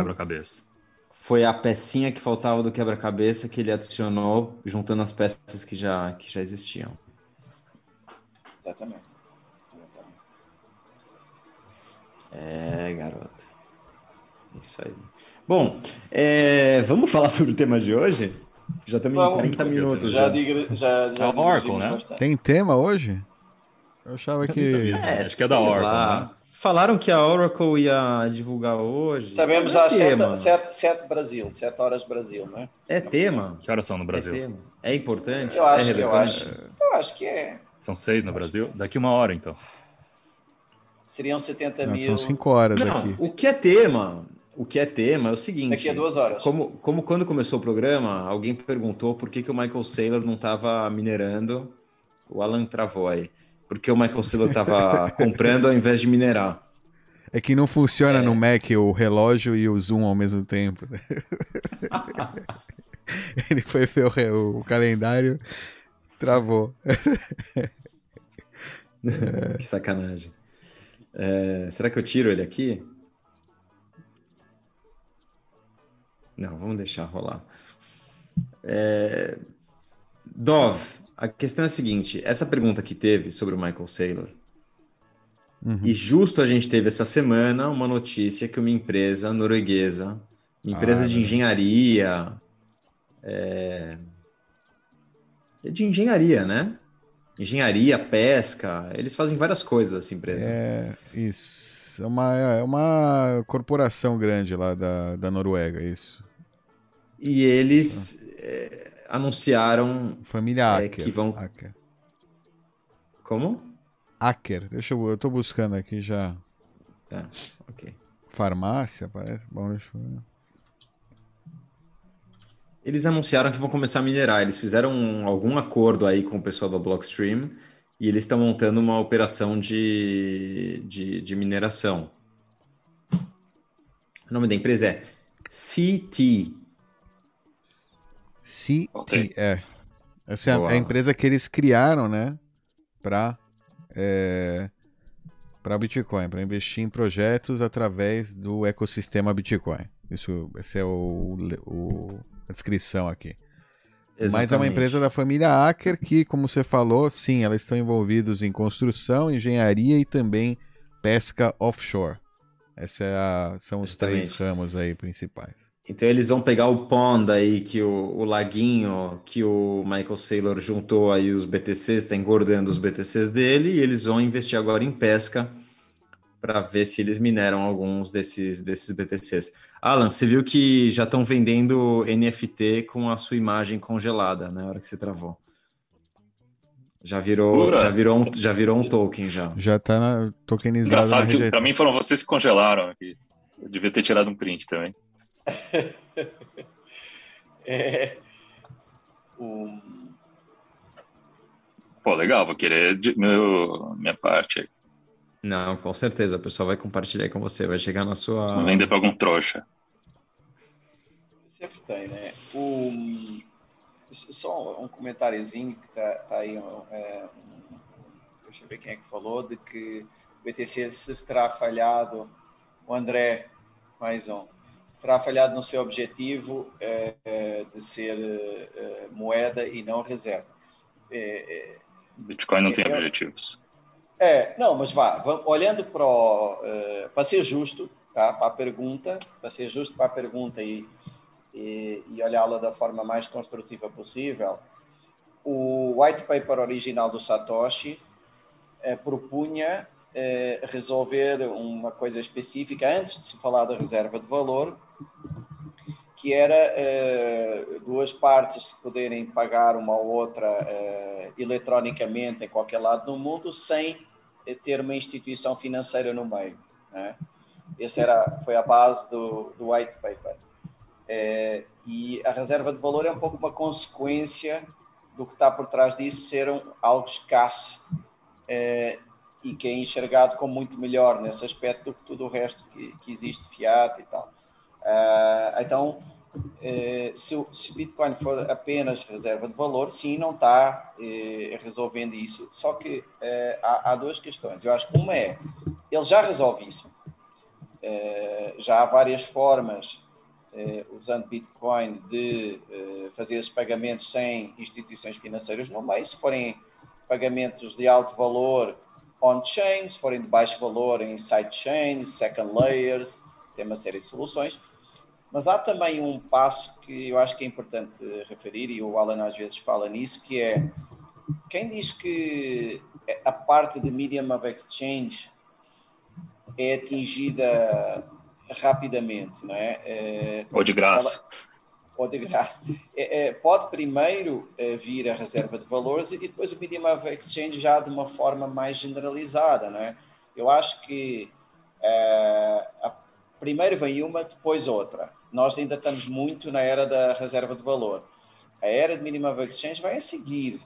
foi a pecinha que faltava do quebra-cabeça que ele adicionou, juntando as peças que já, que já existiam. Exatamente. É, garoto. Isso aí. Bom, é, vamos falar sobre o tema de hoje? Já estamos em 40 minutos. Já, já. Diga, já, já é Oracle, né? Bastante. Tem tema hoje? Eu achava que. É, Acho que é da Oracle. Né? Falaram que a Oracle ia divulgar hoje. Sabemos é às 7, 7, 7 Brasil, 7 horas Brasil, né? É tema. Que horas são no Brasil? É, tema. é importante? Eu acho, é eu acho. Eu acho que é. São 6 no Brasil? Daqui uma hora, então. Seriam 70 Não, mil. São 5 horas Não, aqui. O que é tema? O que é tema é o seguinte. Daqui a duas horas. Como, como quando começou o programa, alguém perguntou por que, que o Michael Saylor não estava minerando o Alan Travoy. Porque o Michael Saylor estava comprando ao invés de minerar. É que não funciona é. no Mac o relógio e o zoom ao mesmo tempo. Ele foi ver o, o calendário, travou. que sacanagem. É, será que eu tiro ele aqui? Não, vamos deixar rolar. É... Dov, a questão é a seguinte: essa pergunta que teve sobre o Michael Saylor, uhum. e justo a gente teve essa semana uma notícia que uma empresa norueguesa, empresa ah, de engenharia, é... é... de engenharia, né? Engenharia, pesca, eles fazem várias coisas essa empresa. É, isso. É uma, é uma corporação grande lá da, da Noruega, isso. E eles é, anunciaram Família é, que vão. Acker. Como? Acker. Deixa eu. Eu tô buscando aqui já. É, ok. Farmácia, parece. Bom, deixa eu ver. Eles anunciaram que vão começar a minerar. Eles fizeram algum acordo aí com o pessoal da Blockstream e eles estão montando uma operação de, de, de mineração. O nome da empresa é CT CT, okay. é. Essa é a, a, empresa que eles criaram, né? Para é, para Bitcoin, para investir em projetos através do ecossistema Bitcoin. Isso, essa é o, o, a descrição aqui. Exatamente. Mas é uma empresa da família Acker que, como você falou, sim, elas estão envolvidas em construção, engenharia e também pesca offshore. Esses é são os Exatamente. três ramos aí principais. Então eles vão pegar o pond aí, que o, o laguinho que o Michael Saylor juntou aí os BTCs, está engordando os BTCs dele, e eles vão investir agora em pesca para ver se eles mineram alguns desses, desses BTCs. Alan, você viu que já estão vendendo NFT com a sua imagem congelada, na né, hora que você travou. Já virou, já virou, um, já virou um token já. Já está na, tokenizado. Engraçado que para mim foram vocês que congelaram aqui. Eu devia ter tirado um print também. é, um... Pô, legal, vou querer meu, minha parte aí. Não, com certeza, o pessoal vai compartilhar com você, vai chegar na sua. Vender para algum trouxa. Sempre tem, né? O... Só um comentáriozinho que está tá aí. É, um... Deixa eu ver quem é que falou, de que o BTC se terá falhado. O André, mais um terá falhado no seu objetivo é, é, de ser é, moeda e não reserva. É, é, Bitcoin não tem objetivos. É, não, mas vá, olhando para, o, para ser justo, tá, para a pergunta, para ser justo para a pergunta e, e, e olhá-la da forma mais construtiva possível, o white paper original do Satoshi propunha resolver uma coisa específica antes de se falar da reserva de valor, que era uh, duas partes poderem pagar uma ou outra uh, eletronicamente em qualquer lado do mundo sem ter uma instituição financeira no meio. Né? Essa era, foi a base do, do white paper. Uh, e a reserva de valor é um pouco uma consequência do que está por trás disso ser um, algo escasso e que é enxergado como muito melhor nesse aspecto do que tudo o resto que, que existe, fiat e tal. Uh, então, uh, se, se Bitcoin for apenas reserva de valor, sim, não está uh, resolvendo isso. Só que há, há, duas questões. Eu acho que uma é, ele já resolve isso. já há várias formas, usando Bitcoin, de fazer esses pagamentos sem instituições financeiras no meio. Se forem pagamentos de alto valor on-chain, se forem de baixo valor em sidechains, second layers, tem uma série de soluções. Mas há também um passo que eu acho que é importante referir, e o Alan às vezes fala nisso, que é quem diz que a parte de medium of exchange é atingida rapidamente, não é? é ou de graça. Ou de graça. É, é, pode primeiro vir a reserva de valores e depois o medium of exchange já de uma forma mais generalizada, não é? Eu acho que a, primeiro vem uma, depois outra nós ainda estamos muito na era da reserva de valor. A era de minimum exchange vai a seguir.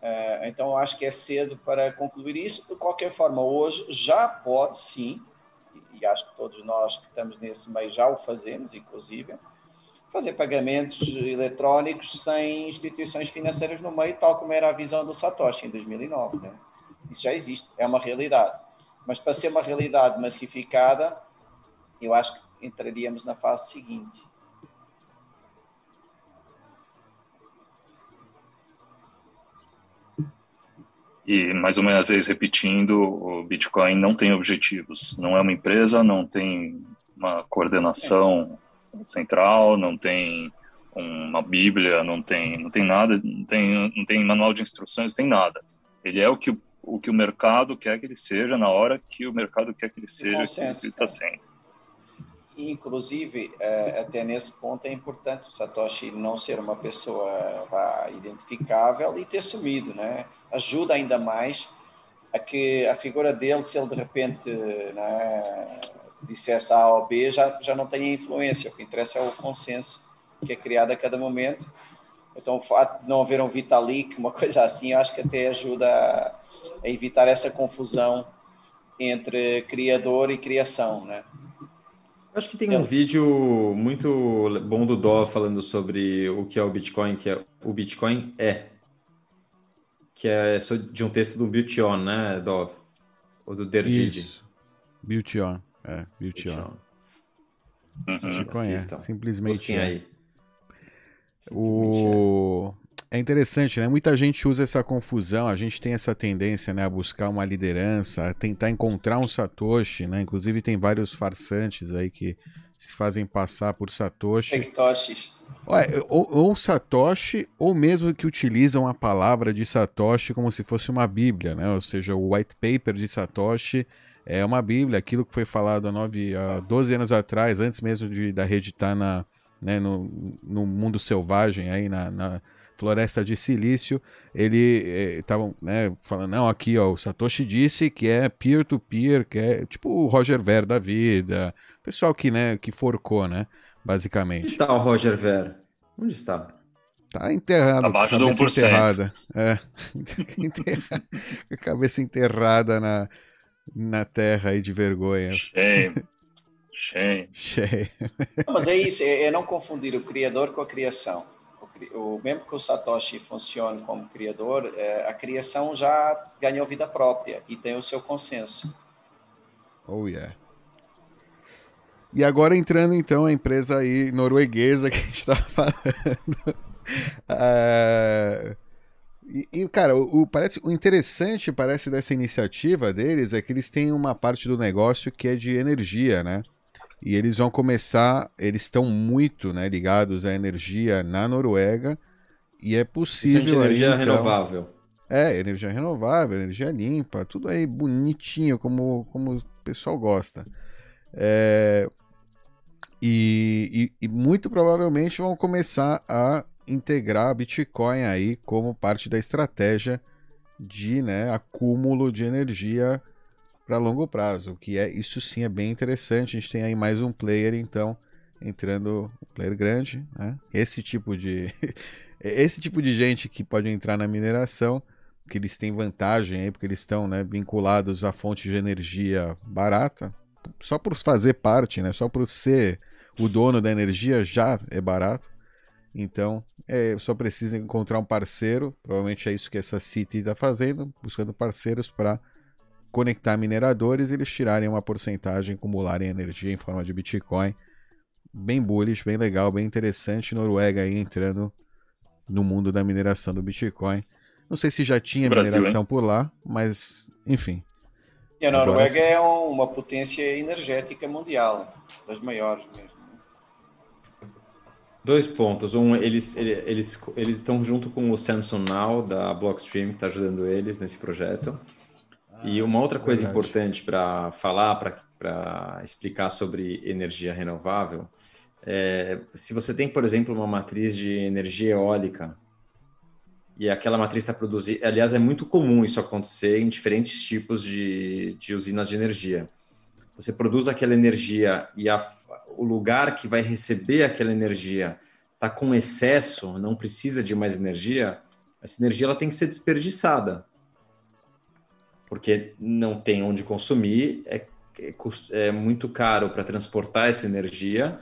Uh, então, acho que é cedo para concluir isso. De qualquer forma, hoje já pode, sim, e acho que todos nós que estamos nesse meio já o fazemos, inclusive, fazer pagamentos eletrónicos sem instituições financeiras no meio, tal como era a visão do Satoshi em 2009. Né? Isso já existe, é uma realidade. Mas para ser uma realidade massificada, eu acho que entraríamos na fase seguinte. E mais uma vez repetindo, o Bitcoin não tem objetivos, não é uma empresa, não tem uma coordenação central, não tem uma Bíblia, não tem, não tem nada, não tem, não tem manual de instruções, tem nada. Ele é o que o que o mercado quer que ele seja na hora que o mercado quer que ele seja, que ele está sendo inclusive, é, até nesse ponto é importante o Satoshi não ser uma pessoa identificável e ter sumido, né? Ajuda ainda mais a que a figura dele, se ele de repente né, dissesse A ou B, já, já não tenha influência. O que interessa é o consenso que é criado a cada momento. Então, o fato de não haver um Vitalik, uma coisa assim, acho que até ajuda a, a evitar essa confusão entre criador e criação, né? Acho que tem um vídeo muito bom do Dó falando sobre o que é o Bitcoin, que é o Bitcoin é. Que é de um texto do Biltion, né, Dov? Ou do Derdid. Biltion, é, Biltion. Uhum. Bitcoin é, simplesmente é. aí. O... É interessante, né? Muita gente usa essa confusão, a gente tem essa tendência, né, a buscar uma liderança, a tentar encontrar um Satoshi, né? Inclusive tem vários farsantes aí que se fazem passar por Satoshi. Satoshis. Ou, ou Satoshi, ou mesmo que utilizam a palavra de Satoshi como se fosse uma Bíblia, né? Ou seja, o white paper de Satoshi é uma Bíblia, aquilo que foi falado há, nove, há 12 anos atrás, antes mesmo de, da rede estar na, né, no, no mundo selvagem, aí na, na floresta de silício, ele estavam eh, né, falando, não, aqui ó, o Satoshi disse que é peer-to-peer, -peer, que é tipo o Roger Ver da vida, pessoal que, né, que forcou, né, basicamente. Onde está o Roger Ver? Onde está? Tá enterrado. Abaixo do 1%. Enterrada. É. a cabeça enterrada na, na terra aí de vergonha. Shame. Shame. Shame. Mas é isso, é, é não confundir o criador com a criação o, mesmo que o Satoshi funcione como criador, é, a criação já ganhou vida própria e tem o seu consenso. Oh, yeah. E agora entrando então a empresa aí norueguesa que a gente estava falando. uh, e, e, cara, o, o, parece, o interessante parece dessa iniciativa deles é que eles têm uma parte do negócio que é de energia, né? E eles vão começar, eles estão muito né, ligados à energia na Noruega e é possível. energia aí, então, renovável. É, energia renovável, energia limpa, tudo aí bonitinho, como, como o pessoal gosta. É, e, e, e, muito provavelmente vão começar a integrar Bitcoin aí como parte da estratégia de né, acúmulo de energia para longo prazo, o que é isso sim é bem interessante. A gente tem aí mais um player então entrando, um player grande, né? Esse tipo de esse tipo de gente que pode entrar na mineração, que eles têm vantagem aí porque eles estão, né, vinculados a fonte de energia barata, só por fazer parte, né? Só por ser o dono da energia já é barato. Então, é, só precisa encontrar um parceiro. Provavelmente é isso que essa City está fazendo, buscando parceiros para conectar mineradores e eles tirarem uma porcentagem, acumularem energia em forma de Bitcoin. Bem bullish, bem legal, bem interessante. Noruega aí entrando no mundo da mineração do Bitcoin. Não sei se já tinha Brasil, mineração hein? por lá, mas enfim. E a Noruega é uma potência energética mundial, das maiores mesmo. Né? Dois pontos. Um, eles, eles, eles estão junto com o Samsung Now, da Blockstream, que está ajudando eles nesse projeto e uma outra coisa verdade. importante para falar, para explicar sobre energia renovável, é, se você tem, por exemplo, uma matriz de energia eólica e aquela matriz está produzindo, aliás, é muito comum isso acontecer em diferentes tipos de, de usinas de energia. Você produz aquela energia e a, o lugar que vai receber aquela energia está com excesso, não precisa de mais energia, essa energia ela tem que ser desperdiçada porque não tem onde consumir, é, é, é muito caro para transportar essa energia,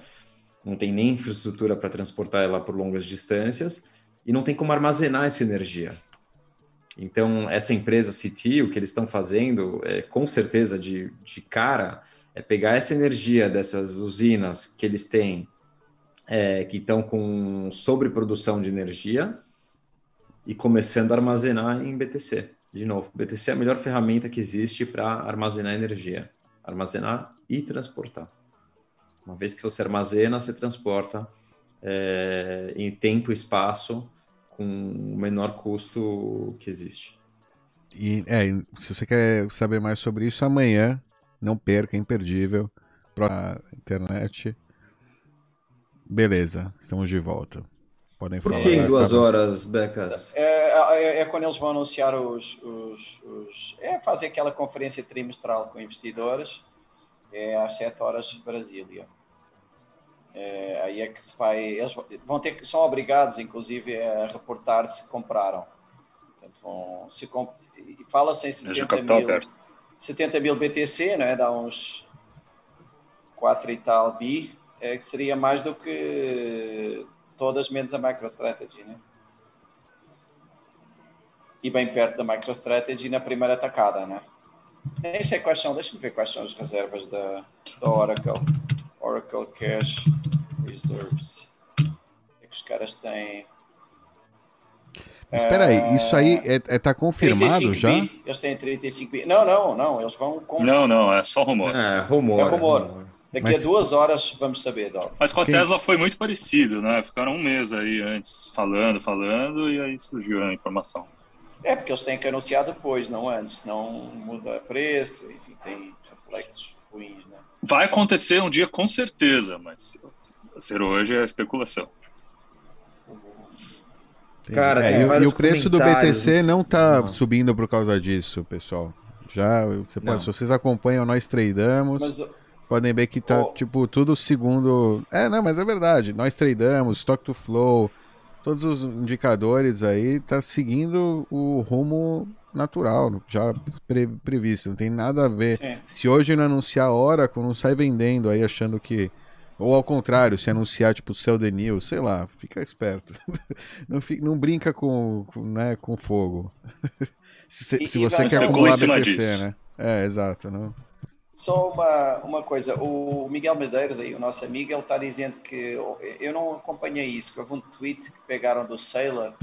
não tem nem infraestrutura para transportar ela por longas distâncias e não tem como armazenar essa energia. Então, essa empresa City, o que eles estão fazendo, é, com certeza de, de cara, é pegar essa energia dessas usinas que eles têm, é, que estão com sobreprodução de energia, e começando a armazenar em BTC de novo, o BTC é a melhor ferramenta que existe para armazenar energia. Armazenar e transportar. Uma vez que você armazena, você transporta é, em tempo e espaço com o menor custo que existe. E é, se você quer saber mais sobre isso, amanhã, não perca, é imperdível, para internet. Beleza, estamos de volta. Podem Por falar. que em duas horas, Becas? É, é, é, quando eles vão anunciar os, os, os, É fazer aquela conferência trimestral com investidores. É às 7 horas de Brasília. É, aí é que se vai. Eles vão ter que. São obrigados, inclusive, a reportar se compraram. Portanto, vão. Se comp... E fala-se em 70 mil, 70 mil BTC, né? dá uns 4 e tal bi, é, que seria mais do que todas menos a MicroStrategy, né? E bem perto da MicroStrategy na primeira atacada, né? Nem sei quais são, deixa-me ver quais são as reservas da, da Oracle. Oracle Cash Reserves. É que os caras têm. Espera aí, isso aí é, é tá confirmado já? Bi, eles têm 35 bi. Não, não, não, eles vão. Com... Não, não, é só rumor. É, rumor. É rumor. Daqui Mas... a duas horas vamos saber, Dó. Mas com a. Tesla foi muito parecido, né? Ficaram um mês aí antes falando, falando, e aí surgiu a informação. É, porque eles têm que anunciar depois, não antes, não muda preço, enfim, tem reflexos ruins, né? Vai acontecer um dia com certeza, mas ser hoje é especulação. Cara, é, e, e, o preço do BTC não tá não. subindo por causa disso, pessoal. Já, você pode, se vocês acompanham, nós tradamos. Mas, podem ver que tá, oh. tipo, tudo segundo. É, não, mas é verdade. Nós tradamos, stock to flow, todos os indicadores aí tá seguindo o rumo natural, já pre previsto. Não tem nada a ver. Sim. Se hoje não anunciar a Oracle, não sai vendendo aí achando que. Ou ao contrário, se anunciar tipo Cell the News, sei lá, fica esperto. não, fica, não brinca com, com, né, com fogo. se, e, se você quer acumular BTC, né? É, exato. Não? Só uma, uma coisa, o Miguel Medeiros, aí, o nosso amigo, ele está dizendo que eu não acompanhei isso, que houve um tweet que pegaram do Sailor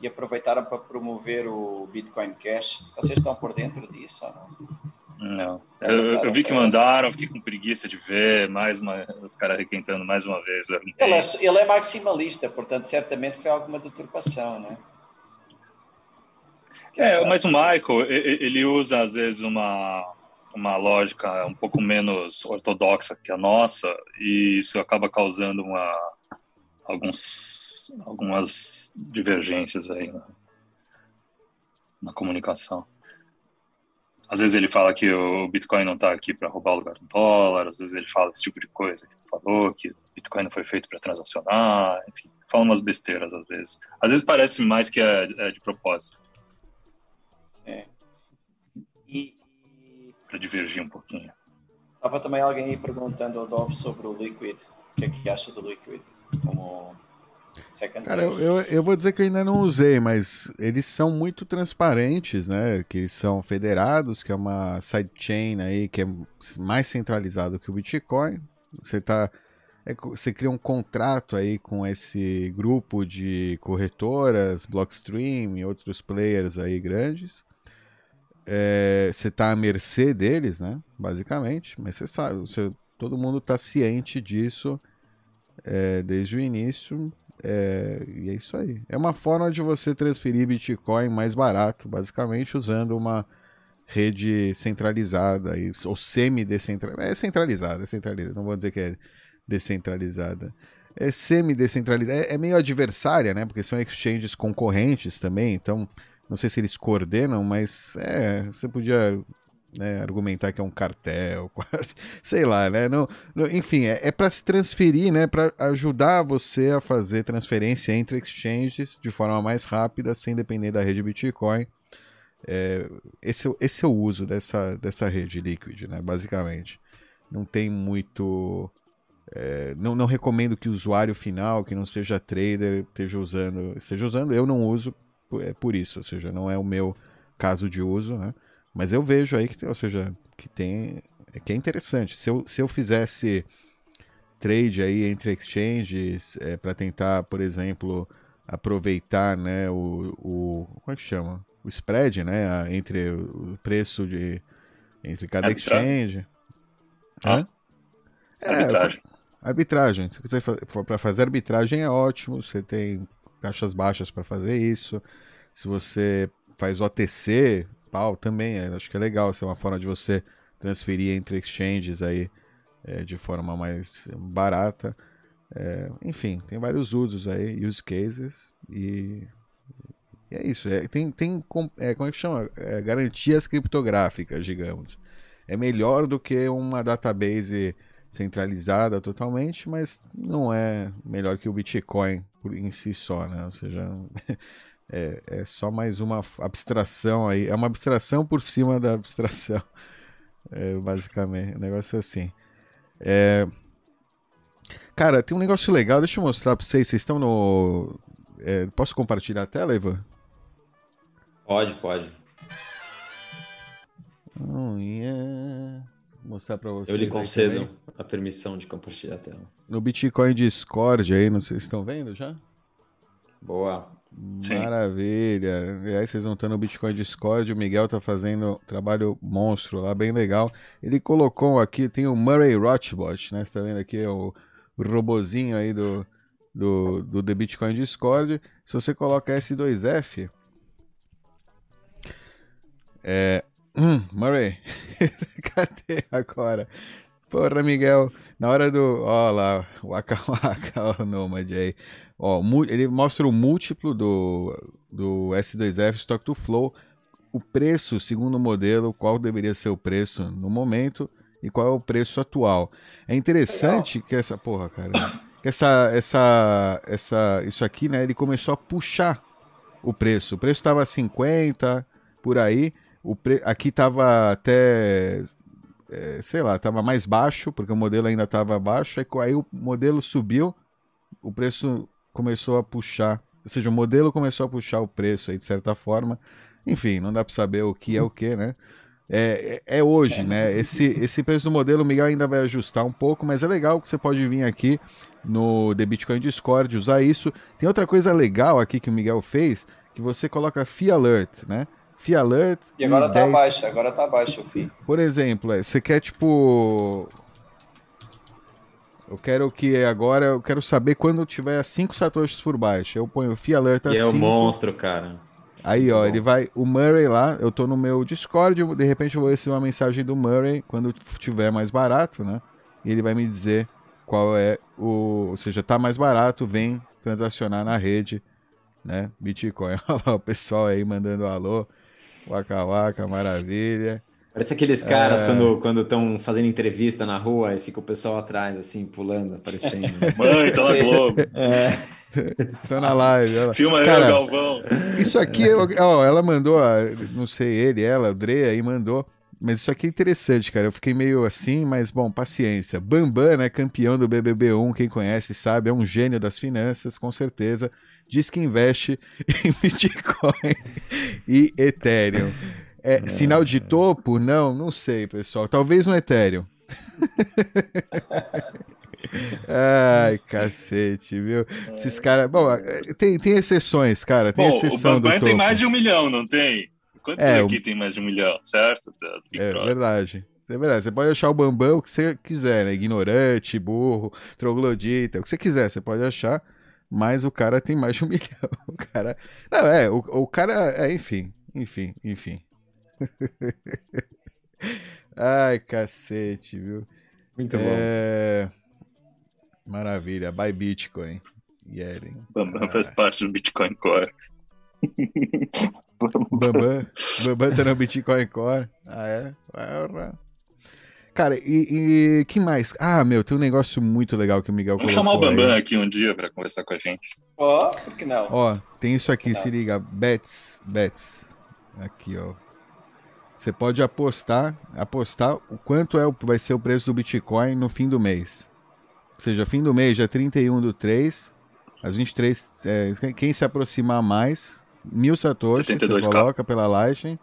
e aproveitaram para promover o Bitcoin Cash. Vocês estão por dentro disso ou não? Não. Eu, eu, vi que mandaram, fiquei com preguiça de ver mais uma, os caras requentando mais uma vez. Ele é, ele é maximalista, portanto, certamente foi alguma deturpação, né? É, mas o Michael, ele usa às vezes uma uma lógica um pouco menos ortodoxa que a nossa e isso acaba causando uma alguns algumas divergências aí na, na comunicação. Às vezes ele fala que o Bitcoin não está aqui para roubar o lugar do dólar, às vezes ele fala esse tipo de coisa. Ele falou que o Bitcoin não foi feito para transacionar, enfim, fala umas besteiras às vezes. Às vezes parece mais que é, é de propósito. É. E, para divergir um pouquinho. Estava também alguém aí perguntando ao Dove sobre o Liquid. O que é que acha do Liquid? Como second Cara, eu, eu, eu, vou dizer que eu ainda não usei, mas eles são muito transparentes, né? Que são federados, que é uma sidechain aí que é mais centralizado que o Bitcoin. Você tá é, você cria um contrato aí com esse grupo de corretoras, Blockstream e outros players aí grandes é, você está à mercê deles, né? Basicamente, mas você sabe, você, todo mundo está ciente disso é, desde o início. É, e é isso aí. É uma forma de você transferir Bitcoin mais barato, basicamente usando uma rede centralizada ou semi-descentralizada. É centralizada, é centralizada. Não vou dizer que é descentralizada. É semi-descentralizada. É, é meio adversária, né? Porque são exchanges concorrentes também. Então, não sei se eles coordenam, mas é, você podia né, argumentar que é um cartel, quase, sei lá, né? Não, não enfim, é, é para se transferir, né? Para ajudar você a fazer transferência entre exchanges de forma mais rápida, sem depender da rede Bitcoin. É, esse, esse é o uso dessa, dessa rede Liquid, né? Basicamente, não tem muito. É, não, não recomendo que o usuário final, que não seja trader, esteja usando. Esteja usando. Eu não uso é por isso, ou seja, não é o meu caso de uso, né? Mas eu vejo aí que, ou seja, que tem, que é interessante. Se eu, se eu fizesse trade aí entre exchanges é, para tentar, por exemplo, aproveitar, né, o, o como é que chama? O spread, né, entre o preço de entre cada arbitragem. exchange. Ah. É, arbitragem. Arbitragem. Se você for para fazer arbitragem é ótimo. Você tem taxas baixas para fazer isso. Se você faz OTC, pau, também é, acho que é legal. Ser é uma forma de você transferir entre exchanges aí é, de forma mais barata. É, enfim, tem vários usos aí, use cases e, e é isso. É, tem, tem é, como é que chama? É, garantias criptográficas, digamos. É melhor do que uma database centralizada totalmente, mas não é melhor que o Bitcoin em si só, né? Ou seja, é, é só mais uma abstração aí, é uma abstração por cima da abstração, é, basicamente, o negócio é assim. É... Cara, tem um negócio legal, deixa eu mostrar para vocês, vocês estão no... É, posso compartilhar a tela, Ivan? Pode, pode. Oh, yeah mostrar para vocês. Eu lhe concedo a permissão de compartilhar a tela. No Bitcoin Discord aí, não sei se estão vendo já? Boa. Sim. Maravilha. E aí vocês vão estar no Bitcoin Discord, o Miguel tá fazendo um trabalho monstro lá, bem legal. Ele colocou aqui, tem o Murray Rothbot, né? Você tá vendo aqui é o, o robozinho aí do, do, do The Bitcoin Discord. Se você coloca S2F, é... Hum, Murray, cadê agora? Porra, Miguel, na hora do. Ó lá, o Waka Waka, o Nomad aí. Ó, ele mostra o múltiplo do, do S2F Stock to Flow, o preço segundo o modelo, qual deveria ser o preço no momento e qual é o preço atual. É interessante Legal. que essa porra, cara, que essa essa essa isso aqui, né, ele começou a puxar o preço. O preço estava 50 por aí, o pre... aqui estava até é, sei lá, estava mais baixo, porque o modelo ainda estava baixo, aí o modelo subiu, o preço começou a puxar, ou seja, o modelo começou a puxar o preço aí de certa forma. Enfim, não dá para saber o que é o que, né? É, é, é hoje, né? Esse, esse preço do modelo o Miguel ainda vai ajustar um pouco, mas é legal que você pode vir aqui no The Bitcoin Discord usar isso. Tem outra coisa legal aqui que o Miguel fez, que você coloca Fee Alert, né? Fee Alert. E agora e tá 10... baixo, agora tá baixo o Fee. Por exemplo, é, você quer tipo eu quero que agora, eu quero saber quando tiver 5 satoshis por baixo. Eu ponho Fee Alert a E é o monstro, cara. Aí, ó, ele vai. O Murray lá, eu tô no meu Discord, de repente eu vou receber uma mensagem do Murray quando tiver mais barato, né? E ele vai me dizer qual é o. Ou seja, tá mais barato, vem transacionar na rede, né? Bitcoin. Olha lá o pessoal aí mandando alô. Waka Waka, maravilha. Parece aqueles caras é... quando quando estão fazendo entrevista na rua e fica o pessoal atrás, assim, pulando, aparecendo. Mãe, tá na Globo. É. Tá na live. Ela... Filma Cara, eu, Galvão. Isso aqui, ó, ela mandou, não sei, ele, ela, o Dre aí mandou. Mas isso aqui é interessante, cara. Eu fiquei meio assim, mas bom, paciência. Bambam, né? Campeão do BBB1, quem conhece sabe, é um gênio das finanças, com certeza. Diz que investe em Bitcoin e Ethereum. É, é, sinal de topo? Não, não sei, pessoal. Talvez no Ethereum. Ai, cacete, viu? Esses é. caras. Bom, tem, tem exceções, cara. Tem Bom, exceção o Bambam tem mais de um milhão, não tem? Quantos é, aqui o... tem mais de um milhão, certo? É verdade. É verdade. Você pode achar o Bambam o que você quiser, né? Ignorante, burro, troglodita, o que você quiser, você pode achar. Mas o cara tem mais de um milhão. O cara. Não, é, o, o cara. É, enfim, enfim, enfim. Ai, cacete, viu? Muito é... bom. Maravilha, buy Bitcoin. Yeren. Bambam ah. faz parte do Bitcoin Core. Bambam, Bambam tá no Bitcoin Core. Ah, é? Cara, e, e que mais? Ah, meu, tem um negócio muito legal que o Miguel Vamos chamar o Bambam aí. aqui um dia para conversar com a gente. Ó, oh, por que não? Ó, tem isso aqui, se liga. Bets, bets. Aqui, ó. Você pode apostar, apostar o quanto é, vai ser o preço do Bitcoin no fim do mês. Ou seja, fim do mês, dia 31 do 3, às 23, é, quem se aproximar mais, mil satoshis, você coloca pela Lightning.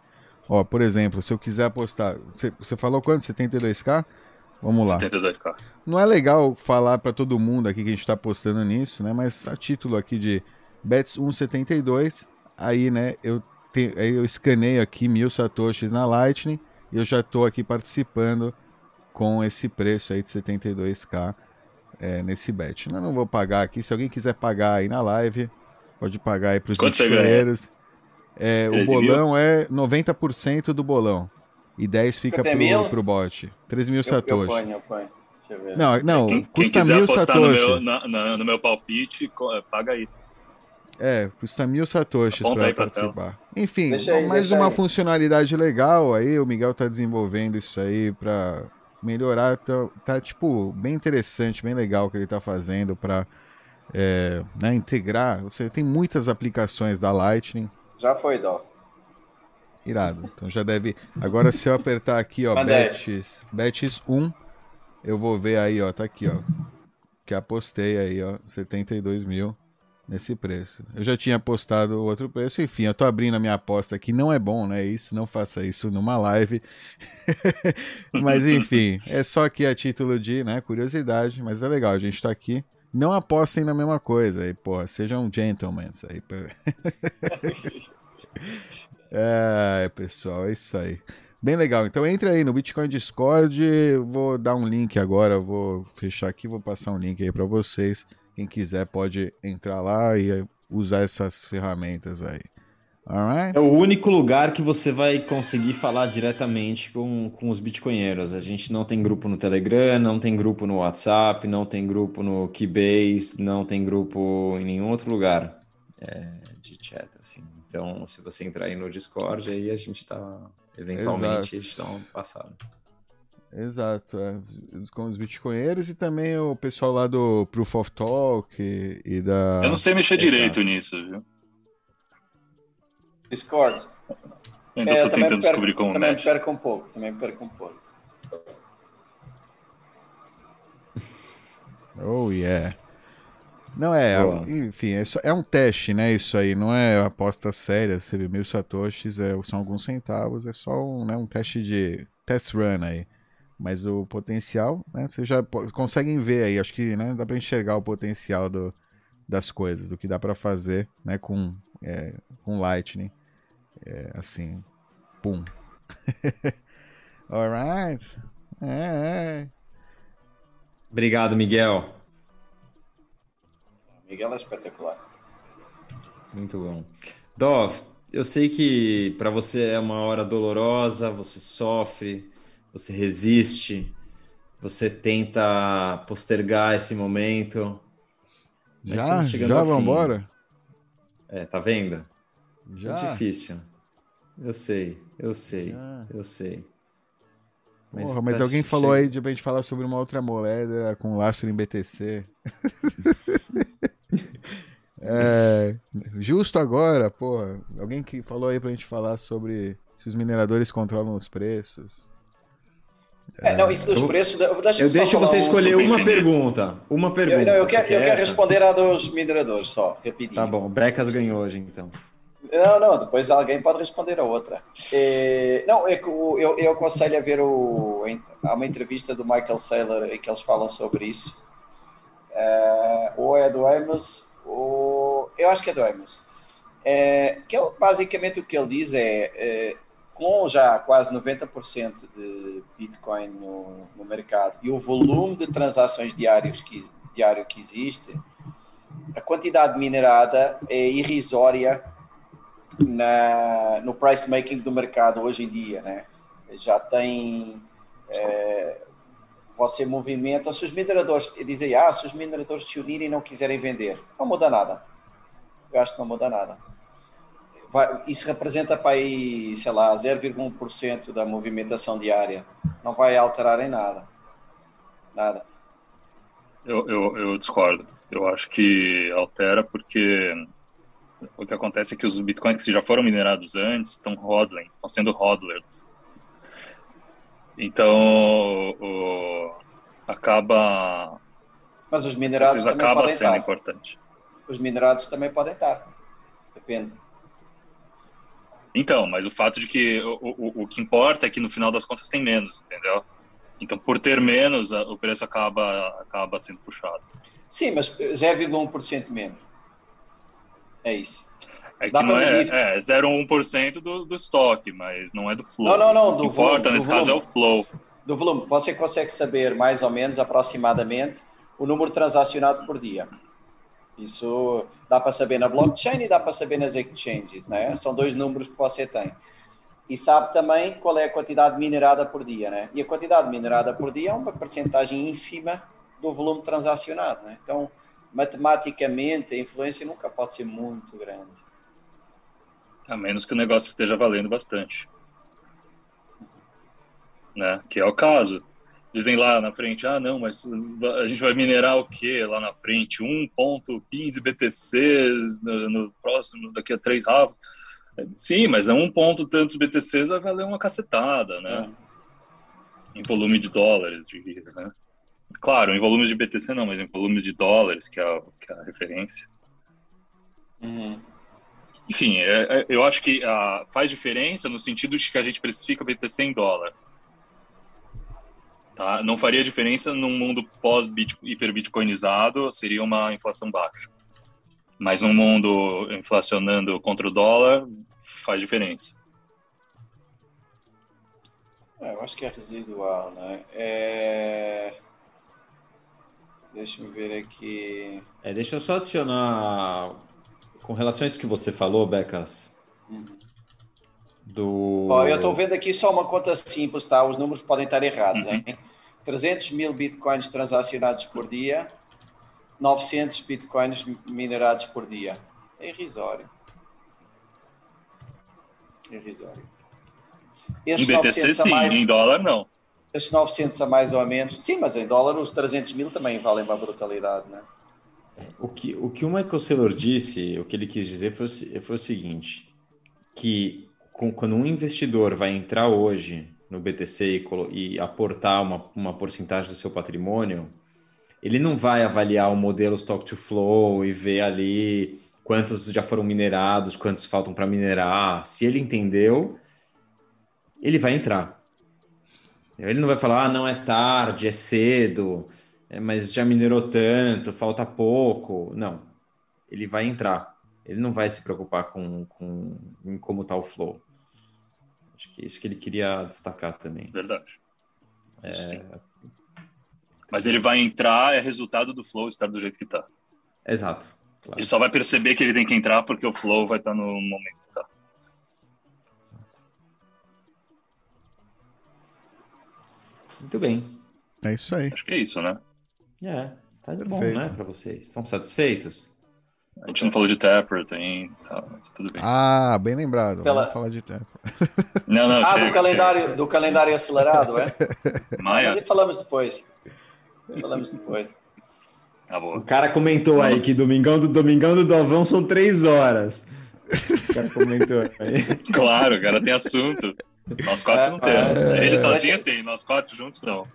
Ó, por exemplo, se eu quiser apostar, você, você falou quanto? 72k? Vamos lá. 72k. Não é legal falar para todo mundo aqui que a gente está apostando nisso, né? Mas a título aqui de Bets 172, aí, né, eu tem, eu escaneio aqui mil satoshis na Lightning e eu já estou aqui participando com esse preço aí de 72k é, nesse bet. Eu não vou pagar aqui, se alguém quiser pagar aí na live, pode pagar aí para os bitcoinheiros. É, o bolão mil? é 90% do bolão e 10 fica pro, o bot. 3 mil eu, satoshis. Eu ponho, eu ponho. Não, não, quem, custa quem mil satoshis. No meu, na, na, no meu palpite, paga aí. É, custa mil satoshis para participar. Enfim, aí, mais uma aí. funcionalidade legal aí, o Miguel tá desenvolvendo isso aí para melhorar, tá, tá, tipo bem interessante, bem legal que ele tá fazendo para é, né, integrar. Você tem muitas aplicações da Lightning. Já foi, Dó. Irado. Então já deve. Agora se eu apertar aqui, ó, Bets, Bets 1, eu vou ver aí, ó, tá aqui, ó, que apostei aí, ó, 72 mil nesse preço. Eu já tinha apostado outro preço, enfim, eu tô abrindo a minha aposta aqui, não é bom, né? Isso, não faça isso numa live. mas enfim, é só aqui a título de, né, curiosidade, mas é legal, a gente tá aqui. Não apostem na mesma coisa. Aí, porra, sejam gentlemen. Aí, é, pessoal, é isso aí. Bem legal. Então entre aí no Bitcoin Discord. Vou dar um link agora. Vou fechar aqui, vou passar um link aí para vocês. Quem quiser pode entrar lá e usar essas ferramentas aí. Alright? É o único lugar que você vai conseguir falar diretamente com, com os bitcoinheiros. A gente não tem grupo no Telegram, não tem grupo no WhatsApp, não tem grupo no Keybase, não tem grupo em nenhum outro lugar é, de chat. Assim. Então, se você entrar aí no Discord, aí a gente está eventualmente estão passando. Exato, é, com os bitcoinheiros e também o pessoal lá do Proof of Talk e, e da. Eu não sei mexer Exato. direito nisso, viu? Discord. Ainda é, tô tentando perco, descobrir como Também mexe. perco um pouco, também perco um pouco. Oh, yeah. Não é, Boa. enfim, é, só, é, um teste, né? Isso aí, não é aposta séria. Você mil satoshis é, são alguns centavos, é só um, né, um teste de test run aí. Mas o potencial, né? Vocês já conseguem ver aí, acho que né, dá para enxergar o potencial do, das coisas, do que dá para fazer, né? Com, é, com Lightning, é, assim, pum. Alright. É, é. Obrigado, Miguel. Miguel é espetacular. Muito bom. Dov, eu sei que para você é uma hora dolorosa, você sofre, você resiste, você tenta postergar esse momento. Já, já vamos embora? É, tá vendo? Já. É difícil. Eu sei, eu sei, já. eu sei. Mas, Porra, mas tá alguém falou aí de a gente falar sobre uma outra moeda com lastro em BTC. é, justo agora, pô. Alguém que falou aí pra gente falar sobre se os mineradores controlam os preços. É, não, isso dos preços. Deixa eu deixo você escolher um uma pergunta. Uma pergunta. Eu, não, eu, quero, eu quero responder a dos mineradores só, rapidinho. Tá bom, Brecas ganhou hoje então. Não, não, depois alguém pode responder a outra. É, não, é que eu, eu aconselho a ver o. Há uma entrevista do Michael Saylor em que eles falam sobre isso. É, ou é do Amos, ou. Eu acho que é do Amos. É, que ele, basicamente o que ele diz é, é com já quase 90% de Bitcoin no, no, mercado e o volume de transações diários que, diário que existe, a quantidade minerada é irrisória na, no price making do mercado hoje em dia, né? Já tem é, você movimenta, se os mineradores dizem, ah, se os mineradores se unirem e não quiserem vender, não muda nada. Eu acho que não muda nada. Vai, isso representa para aí, sei lá, 0,1% da movimentação diária. Não vai alterar em nada. Nada. Eu, eu, eu discordo. Eu acho que altera porque o que acontece é que os bitcoins que já foram minerados antes estão hodling, estão sendo hodlers. Então, o, acaba. Mas os minerados também acaba podem sendo estar. importante. Os minerados também podem estar. Depende. Então, mas o fato de que o, o, o que importa é que no final das contas tem menos, entendeu? Então, por ter menos, o preço acaba, acaba sendo puxado. Sim, mas 0,1% menos. É isso. É que não é, é 0,1% do, do estoque, mas não é do flow. Não, não, não. O que importa nesse caso volume. é o flow. Do volume. Você consegue saber mais ou menos, aproximadamente, o número transacionado por dia. Isso dá para saber na blockchain e dá para saber nas exchanges, né? São dois números que você tem. E sabe também qual é a quantidade minerada por dia, né? E a quantidade minerada por dia é uma percentagem ínfima do volume transacionado, né? Então, matematicamente, a influência nunca pode ser muito grande. A menos que o negócio esteja valendo bastante. Né? Que é o caso. Dizem lá na frente, ah, não, mas a gente vai minerar o quê lá na frente? 1.15 BTCs no, no, próximo, daqui a três ravos. Sim, mas é um ponto tantos BTCs vai valer uma cacetada, né? É. Em volume de dólares, diria, né? Claro, em volumes de BTC não, mas em volumes de dólares, que é a, que é a referência. Uhum. Enfim, é, é, eu acho que uh, faz diferença no sentido de que a gente precifica BTC em dólar. Tá? Não faria diferença num mundo pós-hiperbitcoinizado, seria uma inflação baixa. Mas um mundo inflacionando contra o dólar faz diferença. É, eu acho que é residual, né? É... Deixa eu ver aqui. É, deixa eu só adicionar com relação a isso que você falou, Becas. Uhum. Do... Ó, eu estou vendo aqui só uma conta simples, tá? Os números podem estar errados, uhum. hein? 300 mil bitcoins transacionados por dia, 900 bitcoins minerados por dia. É irrisório. É irrisório. Esse em BTC sim, mais, em dólar não. Esses 900 a mais ou menos. Sim, mas em dólar os 300 mil também valem uma brutalidade, né? O que, o que o Michael Saylor disse, o que ele quis dizer foi, foi o seguinte, que com, quando um investidor vai entrar hoje no BTC e, e aportar uma, uma porcentagem do seu patrimônio, ele não vai avaliar o modelo Stock to Flow e ver ali quantos já foram minerados, quantos faltam para minerar. Se ele entendeu, ele vai entrar. Ele não vai falar, ah, não é tarde, é cedo, é, mas já minerou tanto, falta pouco. Não. Ele vai entrar. Ele não vai se preocupar com, com em como está o flow. Acho que é isso que ele queria destacar também. Verdade. É... Mas ele vai entrar, é resultado do flow estar do jeito que está. Exato. Claro. Ele só vai perceber que ele tem que entrar porque o flow vai estar no momento que está. Muito bem. É isso aí. Acho que é isso, né? É, tá de bom, né, para vocês. Estão satisfeitos? A gente não falou de Taproot ainda, tá, mas tudo bem. Ah, bem lembrado. Pela... Vamos falar de Taproot. Não, não, ah, chega, do, calendário, chega. do calendário acelerado, é? Maia. Mas falamos depois. Falamos depois. Tá bom. O cara comentou aí que domingão do domingão do Dovão são três horas. O cara comentou aí. Claro, o cara tem assunto. Nós quatro é, não temos. É, Ele sozinho tem, nós quatro juntos não.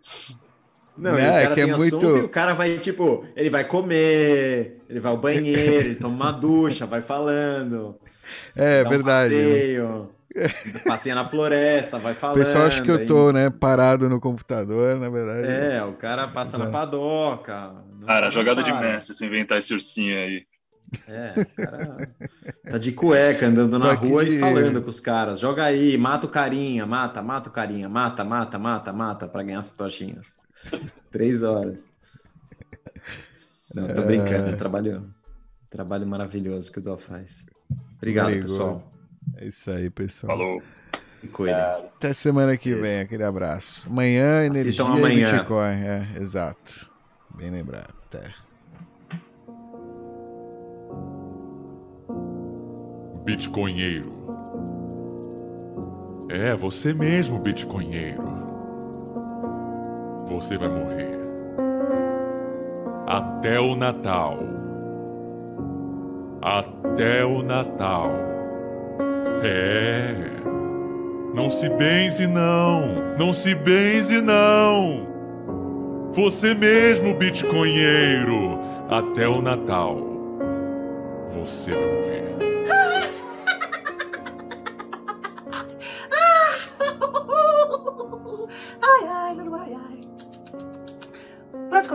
Não, é, o cara que é muito... e o cara vai, tipo, ele vai comer, ele vai ao banheiro, ele toma uma ducha, vai falando. É, verdade. Um passeio, né? passeia na floresta, vai falando. O pessoal acha que eu tô, aí... né, parado no computador, na verdade. É, o cara passa Exato. na padoca. Cara, jogada de Messi, se inventar esse ursinho aí. É, cara tá de cueca andando na rua de... e falando com os caras. Joga aí, mata o carinha, mata, mata o carinha, mata, mata, mata, mata, para ganhar as tochinhas. Três horas. Não, tô brincando, é... trabalho, trabalho maravilhoso que o Dó faz. Obrigado, pessoal. É isso aí, pessoal. Falou. Até semana que vem, aquele abraço. Amanhã, energia amanhã. e Bitcoin. É, exato. Bem lembrado. Até. Bitcoinheiro. É, você mesmo, Bitcoinheiro. Você vai morrer. Até o Natal. Até o Natal. É. Não se benze, não. Não se benze, não. Você mesmo, Bitcoinheiro. Até o Natal. Você vai morrer.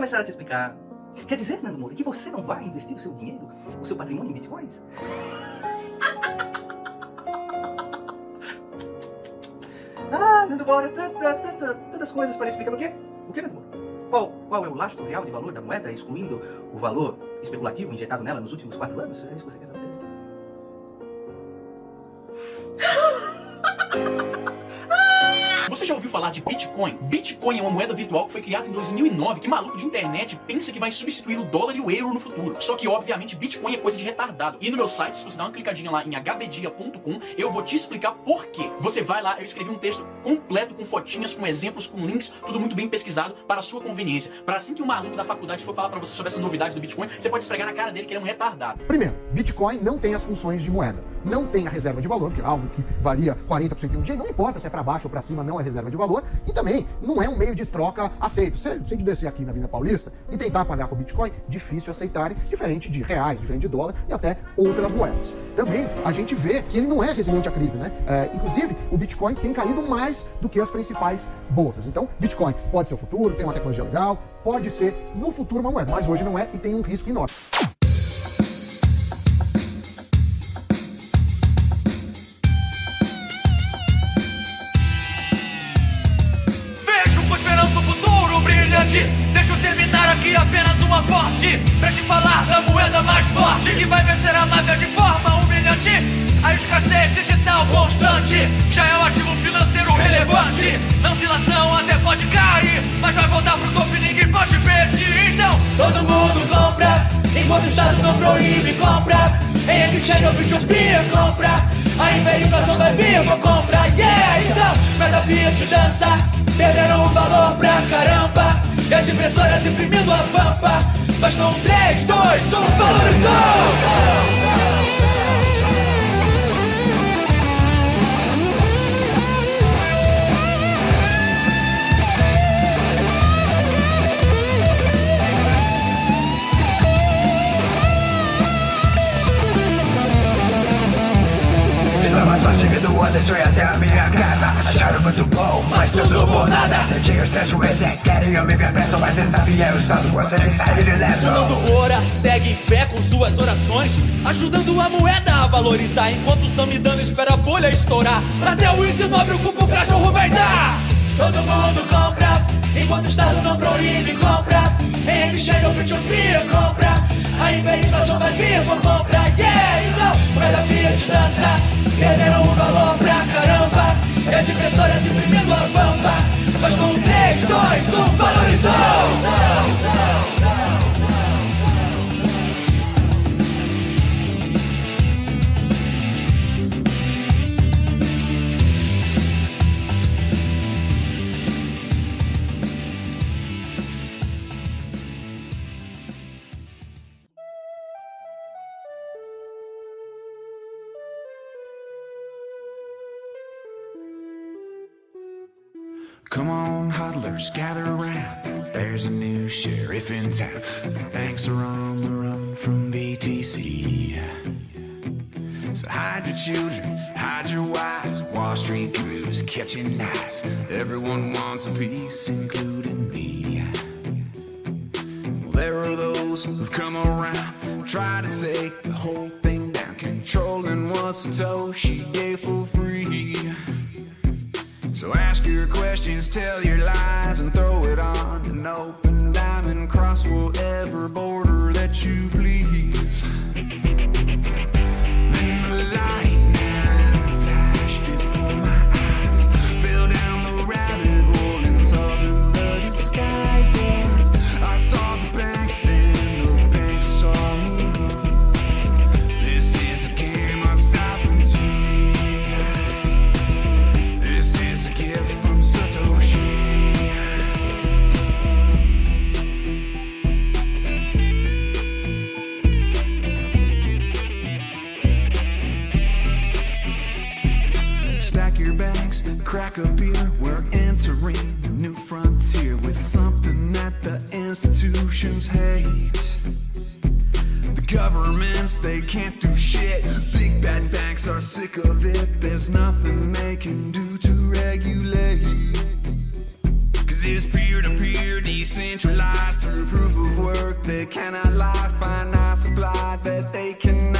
Começar a te explicar. Quer dizer, Nando Moura, que você não vai investir o seu dinheiro, o seu patrimônio em bitcoins? ah, Nando Moura, tantas coisas para explicar o quê? O que, Nando Moura? Qual, qual é o lastro real de valor da moeda, excluindo o valor especulativo injetado nela nos últimos quatro anos? É isso que você quer saber? Você já ouviu falar de Bitcoin? Bitcoin é uma moeda virtual que foi criada em 2009. Que maluco de internet pensa que vai substituir o dólar e o euro no futuro. Só que, obviamente, Bitcoin é coisa de retardado. E no meu site, se você dar uma clicadinha lá em hbdia.com, eu vou te explicar por quê. Você vai lá, eu escrevi um texto completo com fotinhas, com exemplos, com links, tudo muito bem pesquisado para a sua conveniência. Para assim que um maluco da faculdade for falar para você sobre essa novidade do Bitcoin, você pode esfregar na cara dele que ele é um retardado. Primeiro, Bitcoin não tem as funções de moeda. Não tem a reserva de valor, que é algo que varia 40% em um dia. Não importa se é para baixo ou para cima, não é reserva de valor e também não é um meio de troca aceito. Se a gente descer aqui na Avenida Paulista e tentar pagar com Bitcoin, difícil aceitarem, diferente de reais, diferente de dólar e até outras moedas. Também a gente vê que ele não é resiliente à crise, né? É, inclusive, o Bitcoin tem caído mais do que as principais bolsas. Então, Bitcoin pode ser o futuro, tem uma tecnologia legal, pode ser no futuro uma moeda, mas hoje não é e tem um risco enorme. Brilhante. Deixa eu terminar aqui apenas um aporte pra te falar da moeda mais forte que vai vencer a máfia de forma humilhante. A escassez digital constante já é um ativo financeiro relevante. Na oscilação até pode cair, mas vai voltar pro topo e ninguém pode pedir. Então, todo mundo compra, enquanto o Estado não proíbe, compra. Em exchange ou P2P, compra. A inflação vai vir, vou comprar, yeah! Então, meta Fiat dança, perderam o valor pra caramba. E as impressoras imprimindo a pampa. Mas com 3, 2, 1, valorizou! Deixei até a minha casa. Acharam muito bom, mas tudo bom nada. Senti os três juízes, querem eu me ver preso Mas essa via é o estado, você nem sair ileso Fernando Moura segue em fé com suas orações. Ajudando a moeda a valorizar. Enquanto o Samidana espera a bolha estourar. Até o índice nobre o cachorro vai dar. Todo mundo compra. Enquanto o Estado não proíbe, compra. Em exchange ou P2P, compra. A hiperinflação vai vir, vou comprar, yeah! Então, moeda Fiat dança Perderam o valor pra caramba E as impressoras imprimindo a pampa Mas com 3, 2, 1, valorizou! Gather around. There's a new sheriff in town. Banks are on the run from BTC. So hide your children, hide your wives. Wall Street crews catching knives. Everyone wants a piece, including me. Well, there are those who've come around, try to take the whole thing down, controlling what's what Satoshi gave for. So ask your questions, tell your lies, and throw it on an open diamond. Cross whatever border that you please. Beer. We're entering a new frontier with something that the institutions hate. The governments, they can't do shit. Big bad banks are sick of it. There's nothing they can do to regulate. Cause it's peer to peer, decentralized through proof of work. They cannot lie, finite supply that they cannot